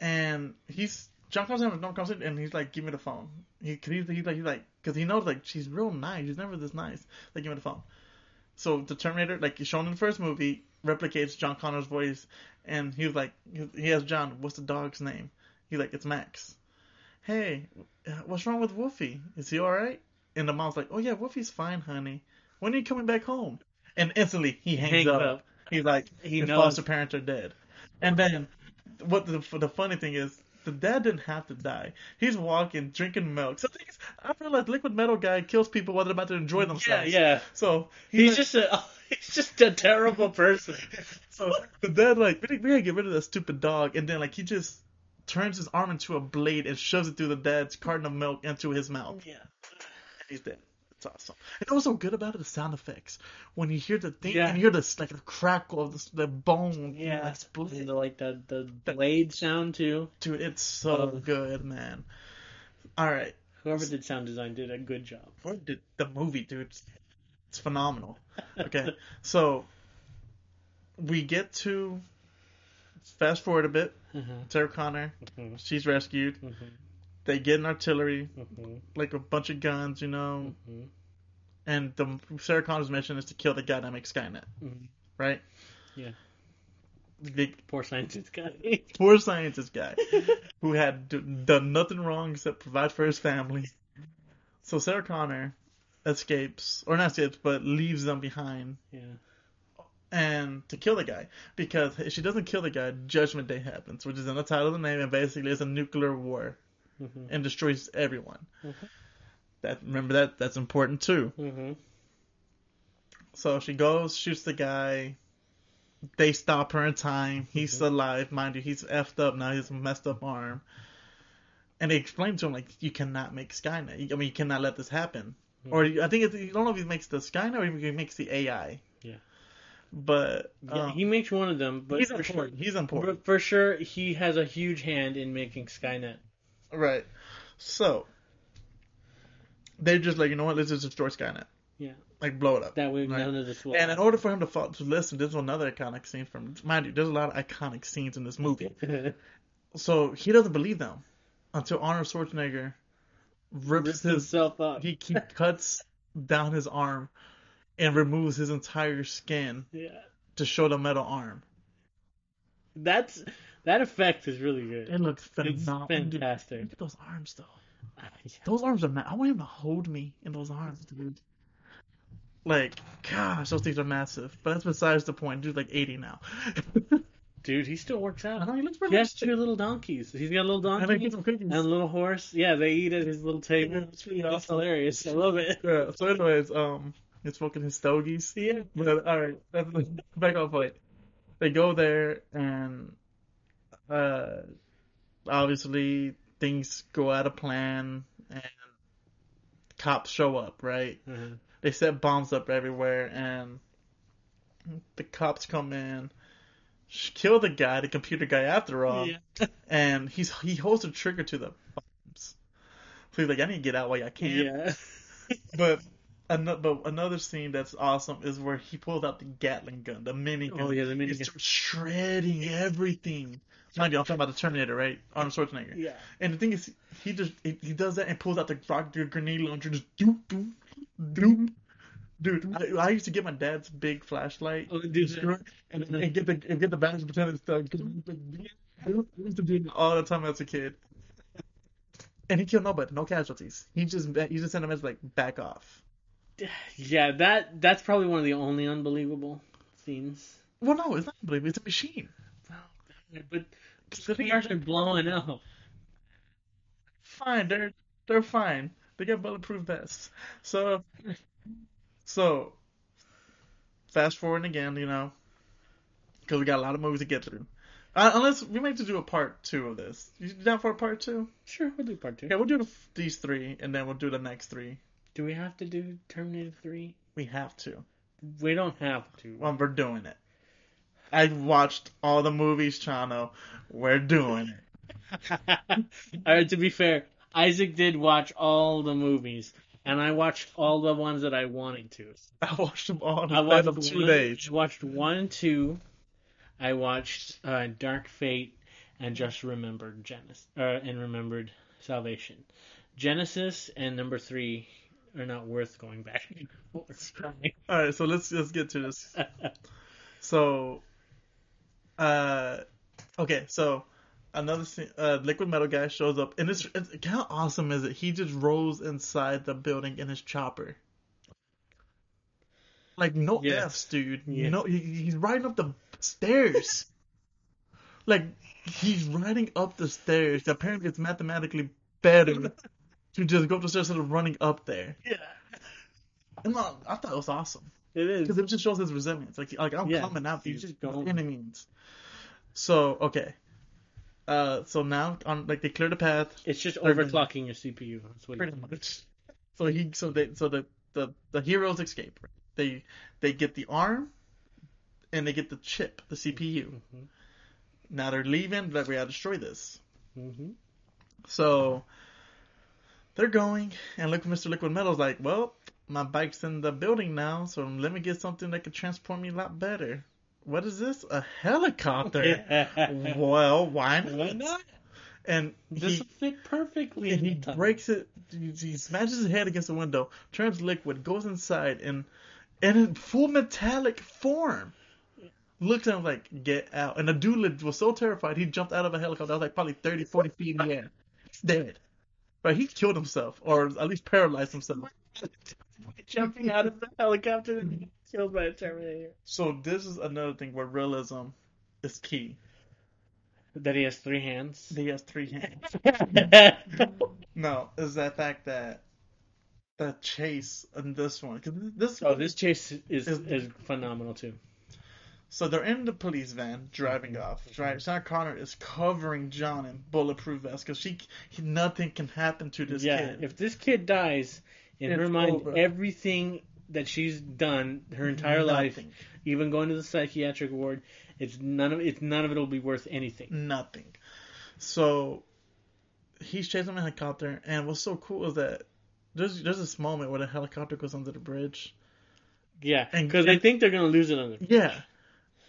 And he's John comes in with comes in and he's like, "Give me the phone." He cause he's, he's like he's like because he knows like she's real nice. She's never this nice. Like, give me the phone. So the Terminator, like he's shown in the first movie, replicates John Connor's voice, and he was like, he- he asked John, "What's the dog's name?" He's like, "It's Max." Hey, what's wrong with Wolfie? Is he all right? And the mom's like, "Oh yeah, Wolfie's fine, honey. When are you coming back home?" And instantly he hangs, Hangs up. up. He's like, He his knows. foster parents are dead. And then, what the the funny thing is, the dad didn't have to die. He's walking, drinking milk. So is, I realized Liquid Metal guy kills people while they're about to enjoy themselves. yeah. yeah. So He's like- just a he's just a terrible person. so the dad like we we gotta get rid of that stupid dog, and then like he just turns his arm into a blade and shoves it through the dad's carton of milk into his mouth. Yeah. And he's dead. It's awesome. And what's so good about it? The sound effects. When you hear the thing Yeah. and you hear the like the crackle of the, the bone, Yeah. like, split. And the, like the the blade sound too. Dude, it's so good, man. All right, Whoever did sound design did a good job. Or the, the movie, dude. It's phenomenal. Okay, so we get to fast forward a bit. Mhm. Sarah Connor, Mhm. she's rescued. Mhm. They get an artillery, Mhm. like a bunch of guns, you know. Mhm. And the Sarah Connor's mission is to kill the guy that makes Skynet, Mhm. right? Yeah. The Poor scientist guy. poor scientist guy who had d- done nothing wrong except provide for his family. So Sarah Connor escapes, or not escapes, but leaves them behind yeah. and to kill the guy because if she doesn't kill the guy, Judgment Day happens, which is in the title of the name, and basically it's a nuclear war Mhm. and destroys everyone. Mhm. That remember that that's important too. Mhm. So she goes, shoots the guy. They stop her in time. He's Mhm. alive, mind you. He's effed up now. He's a messed up arm. And they explain to him like, you cannot make Skynet. I mean, you cannot let this happen. Mhm. Or I think it's, you don't know if he makes the Skynet or if he makes the AI. Yeah. But Yeah, um, he makes one of them, but he's for sure. He's important. but for sure, he has a huge hand in making Skynet. Right. So they're just like, you know what? Let's just destroy Skynet. Yeah. Like blow it up. That way, Right. none of this will. And in order for him to fall, to listen, there's another iconic scene from. Mind you, there's a lot of iconic scenes in this movie. So he doesn't believe them until Arnold Schwarzenegger rips rips his. himself up. He, he cuts down his arm and removes his entire skin yeah. to show the metal arm. That's that effect is really good. It looks It's phenomenal. Dude, fantastic. Look at those arms, though. Ah, yeah. Those arms are. Ma- I want him to hold me in those arms, dude. Like, gosh, those things are massive. But that's besides the point. Dude's like 80 now. Dude, he still works out. I know he looks He pretty. has two little donkeys. He's got a little donkey and a little horse. Yeah, they eat at his little Yeah, table. it's pretty It's awesome. hilarious. I love it. Yeah, so, anyways, um, he's smoking his stogies. Yeah. But all right, back on point. They go there, and uh, obviously things go out of plan, and cops show up. Right? Uh-huh. They set bombs up everywhere, and the cops come in, kill the guy, the computer guy, after all, Yeah. and he's he holds a trigger to the bombs. So he's like, I need to get out while I can. Yeah. But another, but another scene that's awesome is where he pulls out the Gatling gun, the mini gun. Oh yeah, the He mini. starts shredding everything. Mind you, I'm talking about the Terminator, right? Arnold Schwarzenegger. Yeah. And the thing is, he just he, he does that and pulls out the rock, the grenade launcher, and just doop doop doop. Dude, I, I used to get my dad's big flashlight Oh, dude. sure, and, and get the and get the batteries pretend it's stuck. I used to do it all the time as a kid. And he killed nobody, no casualties. He just he just sent him as like back off. Yeah, that that's probably one of the only unbelievable scenes. Well, no, it's not unbelievable. It's a machine. But The thing cars are blowing up. fine. They're they're fine. They get bulletproof vests. So so fast forward again, you know. because we got a lot of movies to get through. Uh, unless we might just do a part two of this. You down for a part two? Sure, we'll do part two. Yeah, we'll do the, these three, and then we'll do the next three. Do we have to do Terminator 3? We have to. We don't have to. Well, we're doing it. I watched all the movies, Chano. We're doing it. All right, to be fair, Isaac did watch all the movies, and I watched all the ones that I wanted to. I watched them all in I watched of two one, days. I watched one two. I watched uh, Dark Fate and just remembered Genisys uh, and remembered Salvation. Genisys and number three are not worth going back. All right, so let's let's get to this. So, uh, okay, so another scene, uh, liquid metal guy shows up, and it's, it's how awesome is it? He just rolls inside the building in his chopper. Like no Yes. f's, dude. Yes. No, he, he's riding up the stairs. like he's riding up the stairs. Apparently, it's mathematically better to just go up the stairs instead of running up there. yeah, And no, I thought it was awesome it is. because it just shows his resilience. Like, like I'm Yeah, coming out you, just by any means. So okay, uh, so now on like they clear the path It's just overclocking your CPU. That's what pretty much. So he, so they, so the the the heroes escape. Right? They they get the arm, and they get the chip, the CPU. Mhm. Now they're leaving. Like we gotta destroy this. Mhm. So they're going, and look, Mr. Liquid Metal's like, well, my bike's in the building now, so let me get something that can transport me a lot better. What is this? A helicopter? well, why not? Why not? And This he, fit perfectly. and in he the breaks it. He, he smashes his head against the window, turns liquid, goes inside, and and in full metallic form. Looks at him like, get out. And the dude was so terrified, he jumped out of a helicopter that was like probably 30, 40 feet in the air. He's dead. But he killed himself, or at least paralyzed himself. jumping out of the helicopter and killed by a Terminator. So this is another thing where realism is key. That he has three hands. He has three hands. No, is that fact that the chase in this one, because this Oh, this chase is Is- is phenomenal too. So they're in the police van driving mm-hmm. off. Right, Sarah Connor is covering John in bulletproof vest because she, he, nothing can happen to this yeah, kid. if this kid dies, in her mind, over. everything that she's done her entire life, even going to the psychiatric ward, it's none of it's none of it will be worth anything. nothing. So he's chasing a helicopter, and what's so cool is that there's there's this moment where the helicopter goes under the bridge. Yeah, because they think they're gonna lose it on the Yeah.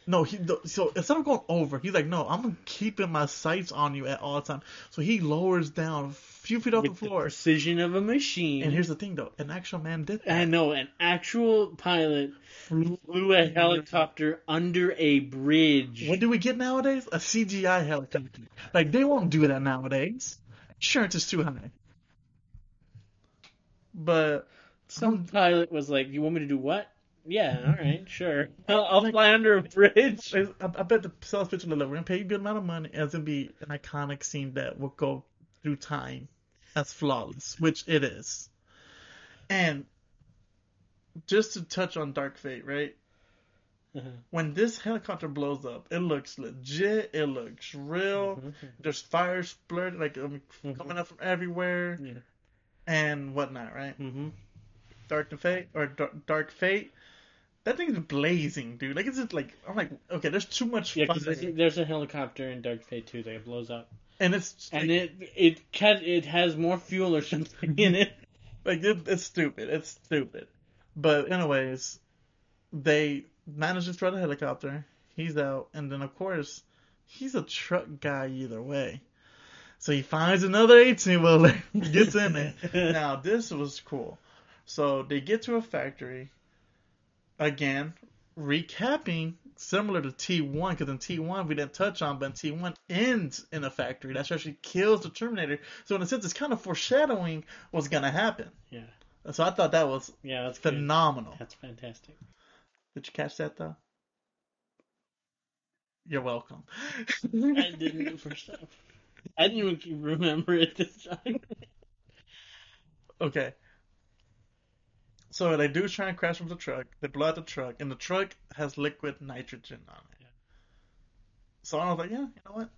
No, he the- so instead of going over, he's like, no, I'm keeping my sights on you at all times. So he lowers down a few feet off the with the floor. precision of a machine. And here's the thing, though, an actual man did that. I know an actual pilot flew a helicopter under a bridge. What do we get nowadays? A CGI helicopter. Like they won't do that nowadays. Insurance is too high. But Some pilot was like, "You want me to do what?" Yeah, all right, sure. I'll, I'll fly under a bridge. I, I bet the sales pitch will deliver. We're gonna pay you a good amount of money, and it's gonna be an iconic scene that will go through time as flawless, which it is. And just to touch on Dark Fate, right? Uh-huh. When this helicopter blows up, it looks legit. It looks real. There's fire splurting like um, Mhm. coming up from everywhere Yeah. and whatnot, right? Mm-hmm. Dark Fate or Dark Fate. That thing's blazing, dude. Like it's just like I'm like, okay, there's too much Yeah, because there's a helicopter in Dark Fate 2 that blows up, and it's and like, it it ca- it has more fuel or something in it. like it, it's stupid. It's stupid. But anyways, they manage to destroy the helicopter. He's out, and then of course, he's a truck guy either way. So he finds another 18 wheeler, gets in it. now this was cool. So they get to a factory. Again, recapping similar to T1 because in T1 we didn't touch on, but in T1 ends in a factory. Where she kills the Terminator. So in a sense, it's kind of foreshadowing what's gonna happen. Yeah, So I thought that was yeah, that's good. phenomenal. That's fantastic. Did you catch that though? You're welcome. I didn't the first time. I didn't even remember it this time. Okay. So they do try and crash with the truck. They blow out the truck, and the truck has liquid nitrogen on it. So I was like, yeah, you know what?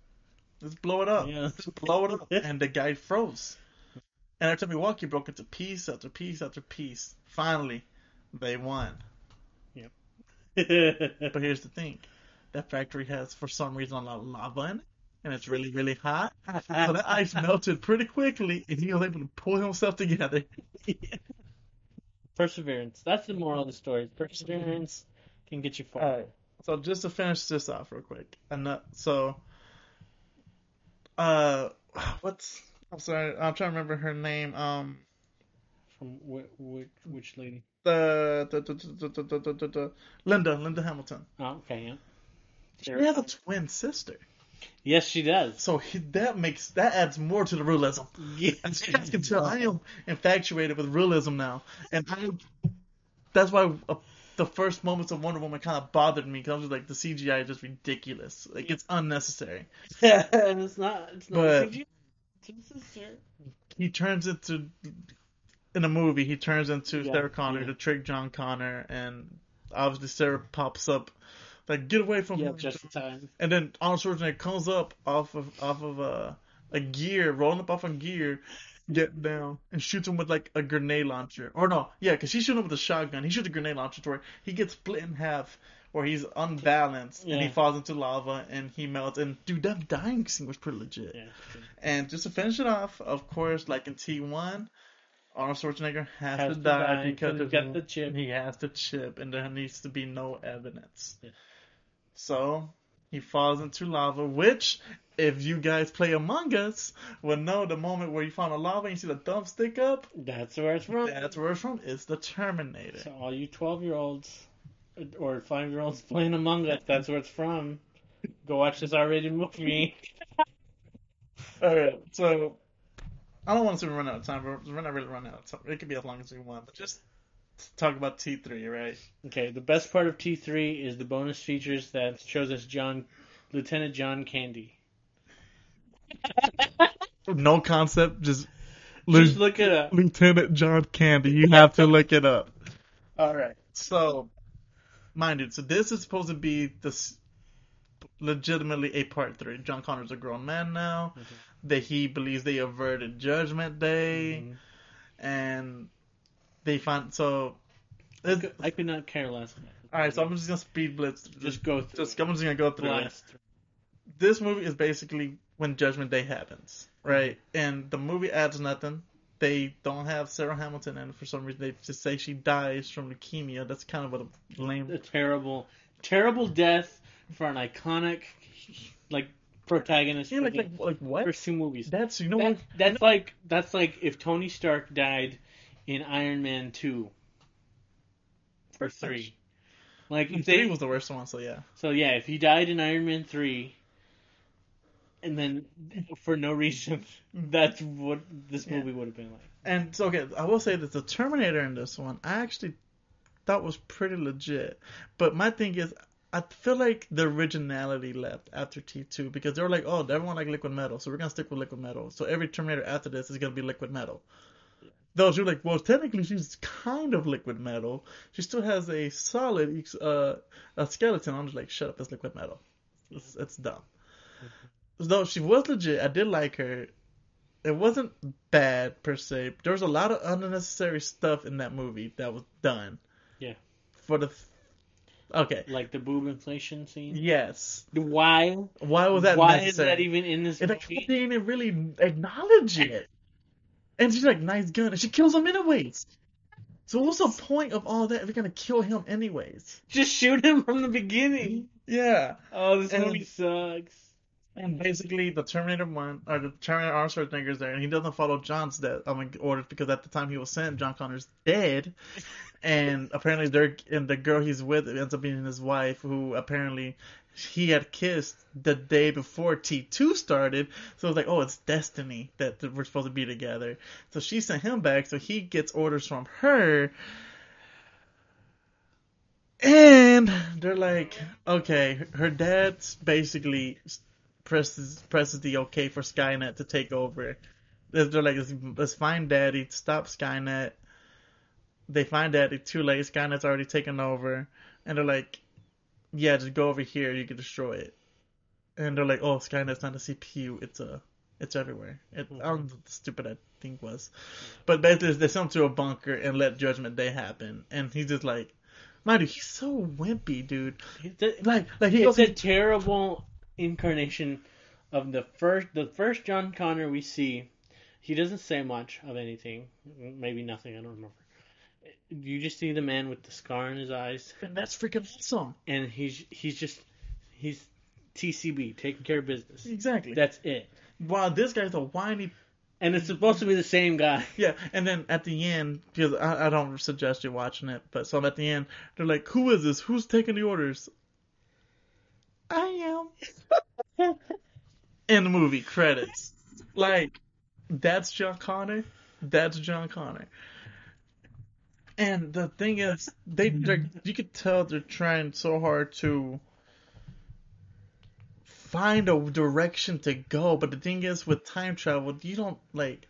Let's blow it up. Yeah. Let's blow it up. and the guy froze. And every time he walked, he broke into piece after piece after piece. Finally, they won. Yep. but here's the thing: that factory has, for some reason, a lot of lava in it, and it's really, really hot. So that ice melted pretty quickly, and he was able to pull himself together. Perseverance. That's the moral of the story. Perseverance can get you far. Alright. So just to finish this off real quick, and uh, so, uh, what's I'm sorry, I'm trying to remember her name. Um, From which, which, which lady? the the, the, the, the, the, the, the, the Linda Linda Hamilton. Oh, okay, yeah. She has a twin sister, Yes, she does. so he, that makes that adds more to the realism. Yes. As you guys can tell, I am infatuated with realism now, and I. That's why uh, the first moments of Wonder Woman kind of bothered me because I was like, the CGI is just ridiculous. Like it's unnecessary. and it's not. It's not. But- CGI. A- He turns into in the movie. He turns into Yeah, Sarah Connor yeah. to trick John Connor, and obviously Sarah pops up. Like get away from Yeah, him! just in time. And then Arnold Schwarzenegger comes up off of off of a a gear, rolling up off a gear, get down and shoots him with like a grenade launcher. Or no, yeah, because he shoots him with a shotgun. He shoots a grenade launcher to where he gets split in half, where he's unbalanced and he falls into lava and he melts. And dude, that dying scene was pretty legit. Yeah. And just to finish it off, of course, like in T one. Arnold Schwarzenegger has, Has to to die, die because there's got the chip. he has the chip, and there needs to be no evidence. Yeah. So he falls into lava, which, if you guys play Among Us, will know the moment where you find a lava and you see the thumb stick up. That's where it's from. That's where it's from. It's the Terminator. So all you twelve year olds or five year olds playing Among Us, that's where it's from. Go watch this R rated movie. All right, so I don't want to run out of time. but We're not really running out of time. It could be as long as we want, but just talk about T three, right? Okay, the best part of T three is the bonus features that shows us John Lieutenant John Candy. No concept, just, Just look it up. Lieutenant John Candy. You have to look it up. All right. So, mind you, so this is supposed to be this legitimately a part three. John Connor's a grown man now. Mhm. That he believes they averted Judgment Day, Mhm. and they find so. it's- I could not care less. all right, so I'm just gonna speed blitz. just go through. Just I'm just gonna go through blast through. This movie is basically when Judgment Day happens, right? Mm-hmm. And the movie adds nothing. They don't have Sarah Hamilton and for some reason. They just say she dies from leukemia. That's kind of what a lame. A terrible, terrible death for an iconic, like protagonist Yeah, for like, like, like what? first two movies. That's you know That, what? that's like that's like if Tony Stark died in Iron Man two or three. Like if Three was the worst one, so yeah. so yeah, if he died in Iron Man three, and then for no reason, mm-hmm. that's what this Yeah. movie would have been like. And so okay, I will say that the Terminator in this one, I actually thought was pretty legit. But my thing is, I feel like the originality left after T two because they were like, oh, everyone like liquid metal, so we're gonna stick with liquid metal. So every Terminator after this is gonna be liquid metal. Those you're like, well, technically she's kind of liquid metal. She still has a solid uh, a skeleton. I'm just like, shut up, it's liquid metal. It's, it's dumb. Though she was legit, I did like her. It wasn't bad per se. There was a lot of unnecessary stuff in that movie that was done. Yeah. For the. Okay. Like the boob inflation scene. Yes. Why? Why was that Why is that even in this And like, they didn't even really acknowledge it. And she's like, nice gun. And she kills him anyways. So what's the point of all that if you're going to kill him anyways? Just shoot him from the beginning. Yeah. Oh, this And- movie sucks. And basically, the Terminator one, or the Terminator Arnold Schwarzenegger's there, and he doesn't follow John's death I mean, orders because at the time he was sent, John Connor's dead, and apparently they're and the girl he's with ends up being his wife, who apparently he had kissed the day before T two started. So it's like, oh, it's destiny that we're supposed to be together. So she sent him back, so he gets orders from her. And they're like, okay, her dad's basically presses presses the okay for Skynet to take over. They're like, let's find Daddy, stop Skynet. They find Daddy, too late. Skynet's already taken over, and they're like, yeah, just go over here, you can destroy it. and they're like, "Oh, Skynet's not a CPU; it's a, it's everywhere." It, I don't know Mm-hmm. what the stupid that thing was, but basically they send him to a bunker and let Judgment Day happen, and he's just like, mind you, he's so wimpy, dude. Like, like he a, a terrible incarnation of the first the first John Connor we see. He doesn't say much of anything, maybe nothing. I don't remember. You just see the man with the scar in his eyes, and that's freaking awesome. and he's he's just he's TCB taking care of business. Exactly. That's it. Wow, this guy's a whiny And it's supposed to be the same guy. Yeah, and then at the end, because I, I don't suggest you watching it, but so at the end, they're like, "Who is this? Who's taking the orders?" I am. In the movie credits, like that's John Connor. That's John Connor. And the thing is, they mm-hmm. they're- you could tell they're trying so hard to find a direction to go, but the thing is, with time travel, you don't like.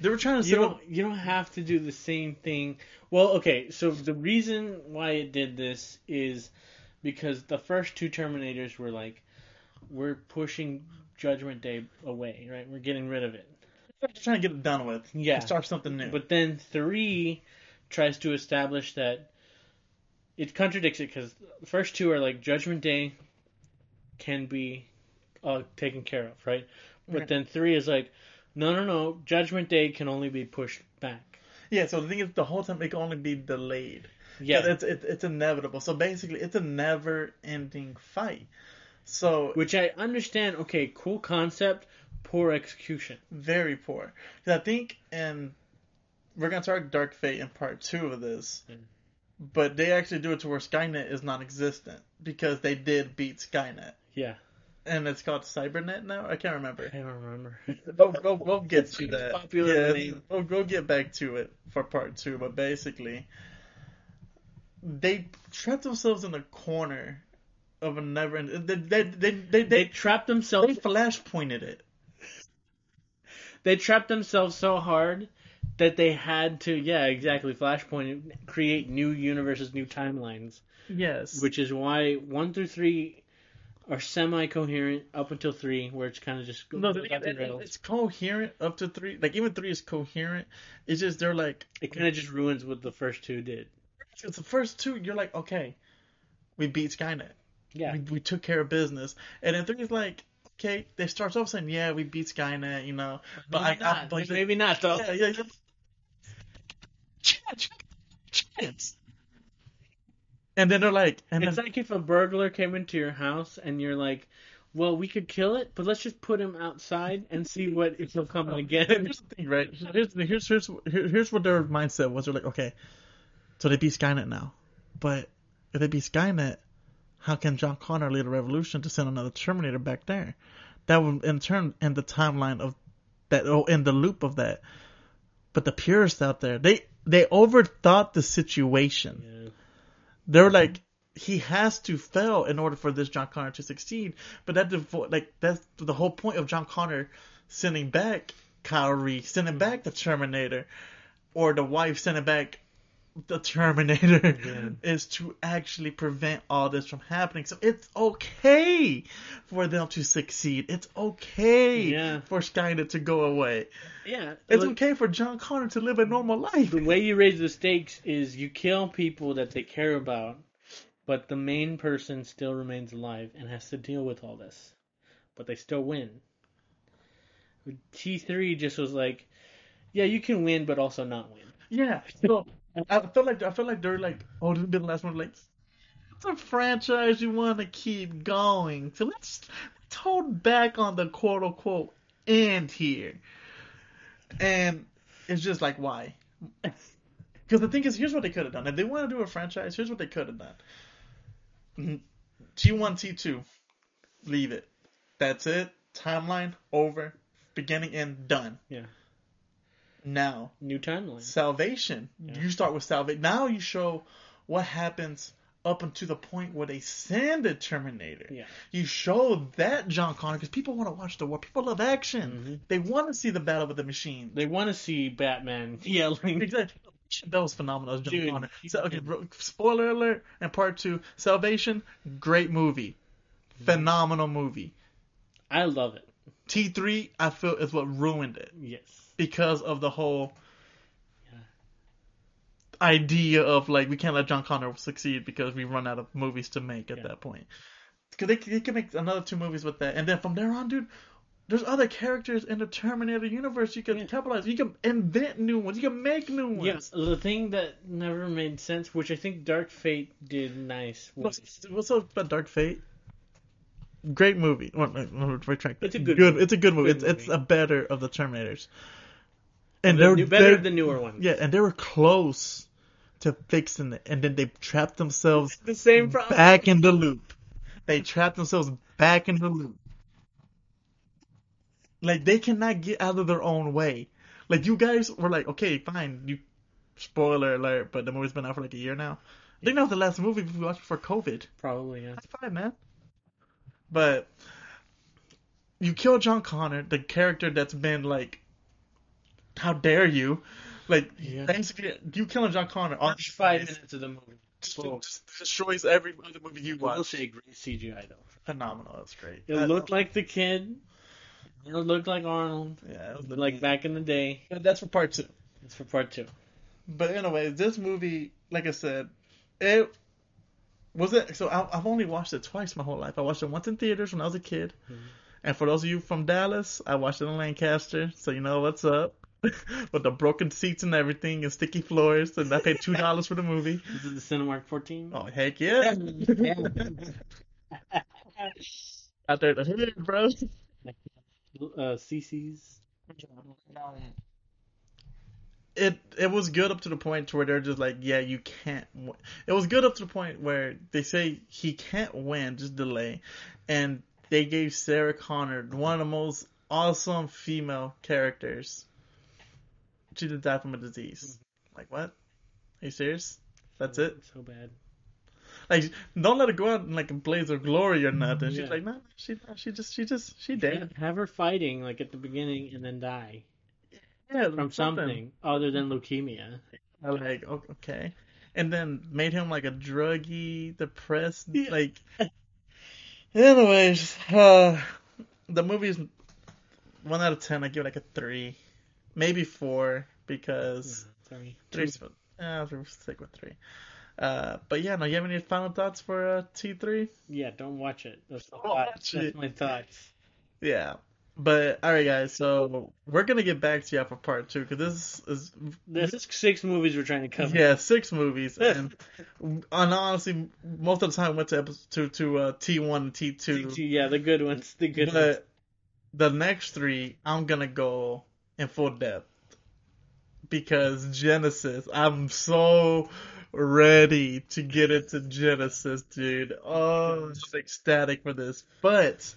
They were trying to You don't you don't have to do the same thing. Well, okay, so the reason why it did this is because the first two Terminators were like, we're pushing Judgment Day away, right? We're getting rid of it. trying to get it done with. Yeah. Start something new. But then three tries to establish that it contradicts it because the first two are like Judgment Day can be uh, taken care of, right? But Right. then three is like, no, no, no, Judgment Day can only be pushed back. yeah, so the thing is, the whole time it can only be delayed. Yeah, it's it's, it's inevitable. So basically, it's a never-ending fight. So which I understand. Okay, cool concept, poor execution. very poor. 'Cause I think, and we're gonna start Dark Fate in part two of this, Yeah. but they actually do it to where Skynet is non-existent because they did beat Skynet, Yeah, and it's called Cybernet now. I can't remember. I don't remember. We'll, we'll, we'll get to that. popular yeah, name. We'll, we'll get back to it for part two, but basically, they trapped themselves in a corner of a never. They they they they, they, They they, trapped they themselves. flash pointed it. They trapped themselves so hard that they had to, yeah, exactly, flashpoint, create new universes, new timelines. Yes. which is why one through three are semi-coherent up until three, where it's kind of just no, goes the, the it, it's coherent up to three. Like even three is coherent. It's just they're like It kind of just ruins what the first two did. it's the first two. You're like okay, we beat Skynet. Yeah, we, we took care of business. And then three is like, okay, they start off saying, yeah, we beat Skynet, you know, but maybe I, I not. but maybe not though. yeah, yeah. Chance. And then they're like, and It's then like if a burglar came into your house and you're like, "Well, we could kill it, but let's just put him outside and see what if he'll come again." here's the thing, right? Here's here's here's here's what their mindset was. They're like, okay, so they beat Skynet now, but if they beat Skynet, how can John Connor lead a revolution to send another Terminator back there? That would in turn end the timeline of that, oh, in the loop of that. But the purists out there, they they overthought the situation. Yeah. They were like, he has to fail in order for this John Connor to succeed. But that devo- like that's the whole point of John Connor sending back Kyle Reese, sending back the Terminator, or the wife sending back the Terminator, Yeah. is to actually prevent all this from happening. So it's okay for them to succeed. It's okay Yeah. for Skynet to go away. Yeah, It's look, okay for John Connor to live a normal life. the way you raise the stakes is you kill people that they care about, but the main person still remains alive and has to deal with all this. But they still win. T three just was like, yeah, you can win, but also not win. Yeah. So I felt like I felt like they're like, oh, this will be the last one. Like, it's a franchise you want to keep going. So let's let's hold back on the quote unquote end here. And it's just like, why? Because the thing is, here's what they could have done. If they want to do a franchise, here's what they could have done. Mm-hmm. T one, T two, leave it. That's it. Timeline over. Beginning and done. Yeah. Now New timeline. salvation. Yeah. You start with salvation. Now you show what happens up until the point where they send the Terminator. Yeah. You show that John Connor because people want to watch the war. People love action. Mhm. They want to see the battle with the machine. They want to see Batman yelling. Exactly. That was phenomenal, John Dude, Connor. So, okay, bro, spoiler alert. And part two, Salvation, great movie, phenomenal movie. I love it. T three, I feel is what ruined it Yes. Because of the whole Yeah. idea of like we can't let John Connor succeed because we run out of movies to make at Yeah. that point. Because they, they can make another two movies with that, and then from there on, dude. There's other characters in the Terminator universe you can Yeah. capitalize. You can invent new ones. You can make new ones. Yes, the thing that never made sense, which I think Dark Fate did nice, was What's, up about Dark Fate? Great movie. Well, retract. It's a good movie. It's a good movie. Good it's it's a better of the Terminators. And the they're, new, better they're- the newer ones. yeah, and they were close to fixing it, and then they trapped themselves the same problem. back in the loop. They trapped themselves back in the loop. Like they cannot get out of their own way. Like you guys were like, okay, fine, you spoiler alert, but the movie's been out for like a year now. I think that was the last movie we watched before COVID. Probably, yeah. That's fine, man. But you kill John Connor, the character that's been like, how dare you? Like Yeah. basically, you killing John Connor on First five minutes of the movie. just, just destroys every other movie you I will watch. say great CGI though. Phenomenal. That's great. It That- looked like the kid. It looked like Arnold, yeah, it was like back in the day. But that's for part two. It's for part two. But anyways, this movie, like I said, it was it. So I, I've only watched it twice my whole life. I watched it once in theaters when I was a kid, Mhm. and for those of you from Dallas, I watched it in Lancaster, so you know what's up. With the broken seats and everything and sticky floors, and I paid two dollars for the movie. This is the Cinemark 14. Oh heck yeah! Out there, the hood, bro. Uh, CC's. it it was good up to the point to where they're just like, yeah, you can't. w It was good up to the point where they say he can't win, just delay, and they gave Sarah Connor one of the most awesome female characters. She just died from a disease. Like what? Are you serious? That's it? So bad. Like, don't let her go out in like a blaze of glory or nothing. She's like, no, she, she just, she just, she dead. Have her fighting like at the beginning and then die Yeah, from something other than leukemia. Like okay, and then made him like a druggy, depressed, Yeah. like. Anyways, uh, the movie's one out of ten. I give it like a three, maybe four because three. three's. Uh, we'll stick with three. Uh, but yeah, no. You have any final thoughts for uh, T three? Yeah, don't watch it. That's, the Don't That's my thoughts. Yeah. But all right, guys. So we're gonna get back to you for part two because this is There's just six movies we're trying to cover. Yeah, six movies, and, and honestly, most of the time went to episode to to uh, T one and T two. Yeah, the good ones. The good ones. But the next three, I'm gonna go in full depth because Genisys. I'm so ready to get into Genisys, dude. Oh, I'm just ecstatic for this. But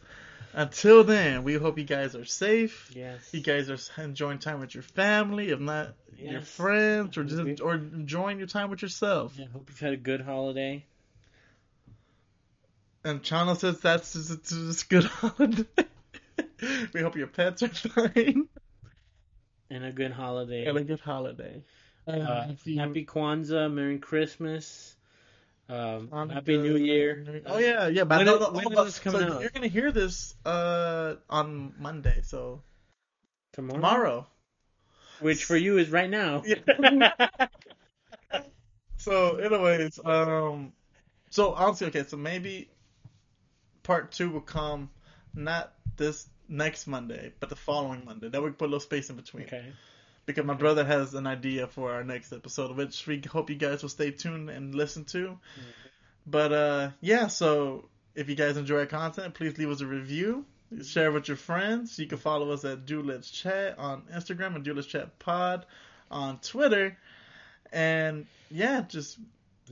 until then, we hope you guys are safe. Yes. You guys are enjoying time with your family, if not your friends, or just or enjoying your time with yourself. Yeah, hope you've had a good holiday. And Chano says that's just good holiday. we hope your pets are fine And a good holiday. and a good holiday. Uh, if you- happy Kwanzaa, Merry Christmas, um, Happy New Year. Oh yeah, yeah. But When no, no, when oh, is this coming so out? You're gonna hear this uh on Monday, so Tomorrow? tomorrow. Which for you is right now. Yeah. So, anyways, um, so honestly, okay, so maybe part two will come not this next Monday, but the following Monday. That we put a little space in between okay. because my brother has an idea for our next episode, which we hope you guys will stay tuned and listen to. But uh, yeah, so if you guys enjoy our content, please leave us a review. Share with your friends. You can follow us at Dude Let's Chat on Instagram and Dude Let's Chat Pod on Twitter. And yeah, just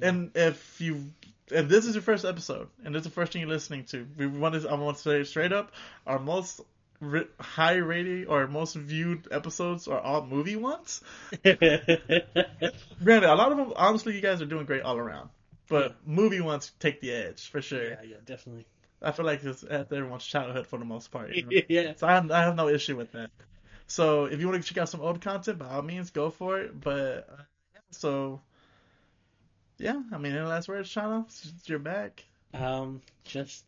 and if you if this is your first episode and this is the first thing you're listening to, we want to I want to say straight up, our most ri- high rating or most viewed episodes are all movie ones. Granted, a lot of them, honestly, you guys are doing great all around. But movie ones take the edge for sure. yeah, yeah, definitely. I feel like it's at everyone's childhood for the most part. You know? yeah. so I have, I have no issue with that. So if you want to check out some old content, by all means, go for it. But uh, so yeah, I mean, any last words, Chano? You're back. Um, just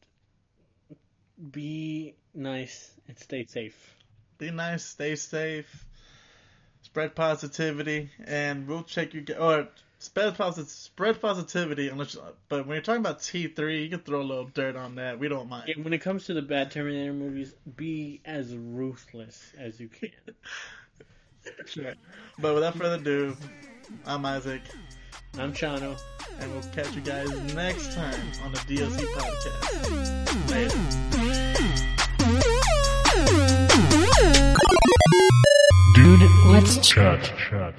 be nice and stay safe. Be nice, stay safe, spread positivity, and we'll check you. Or spread posit spread positivity. Unless, but when you're talking about T three, you can throw a little dirt on that. We don't mind. When it comes to the bad Terminator movies, be as ruthless as you can. Sure. But without further ado, I'm Isaac, I'm Chano. and we'll catch you guys next time on the DLC podcast. Later. Dude, let's chat. chat.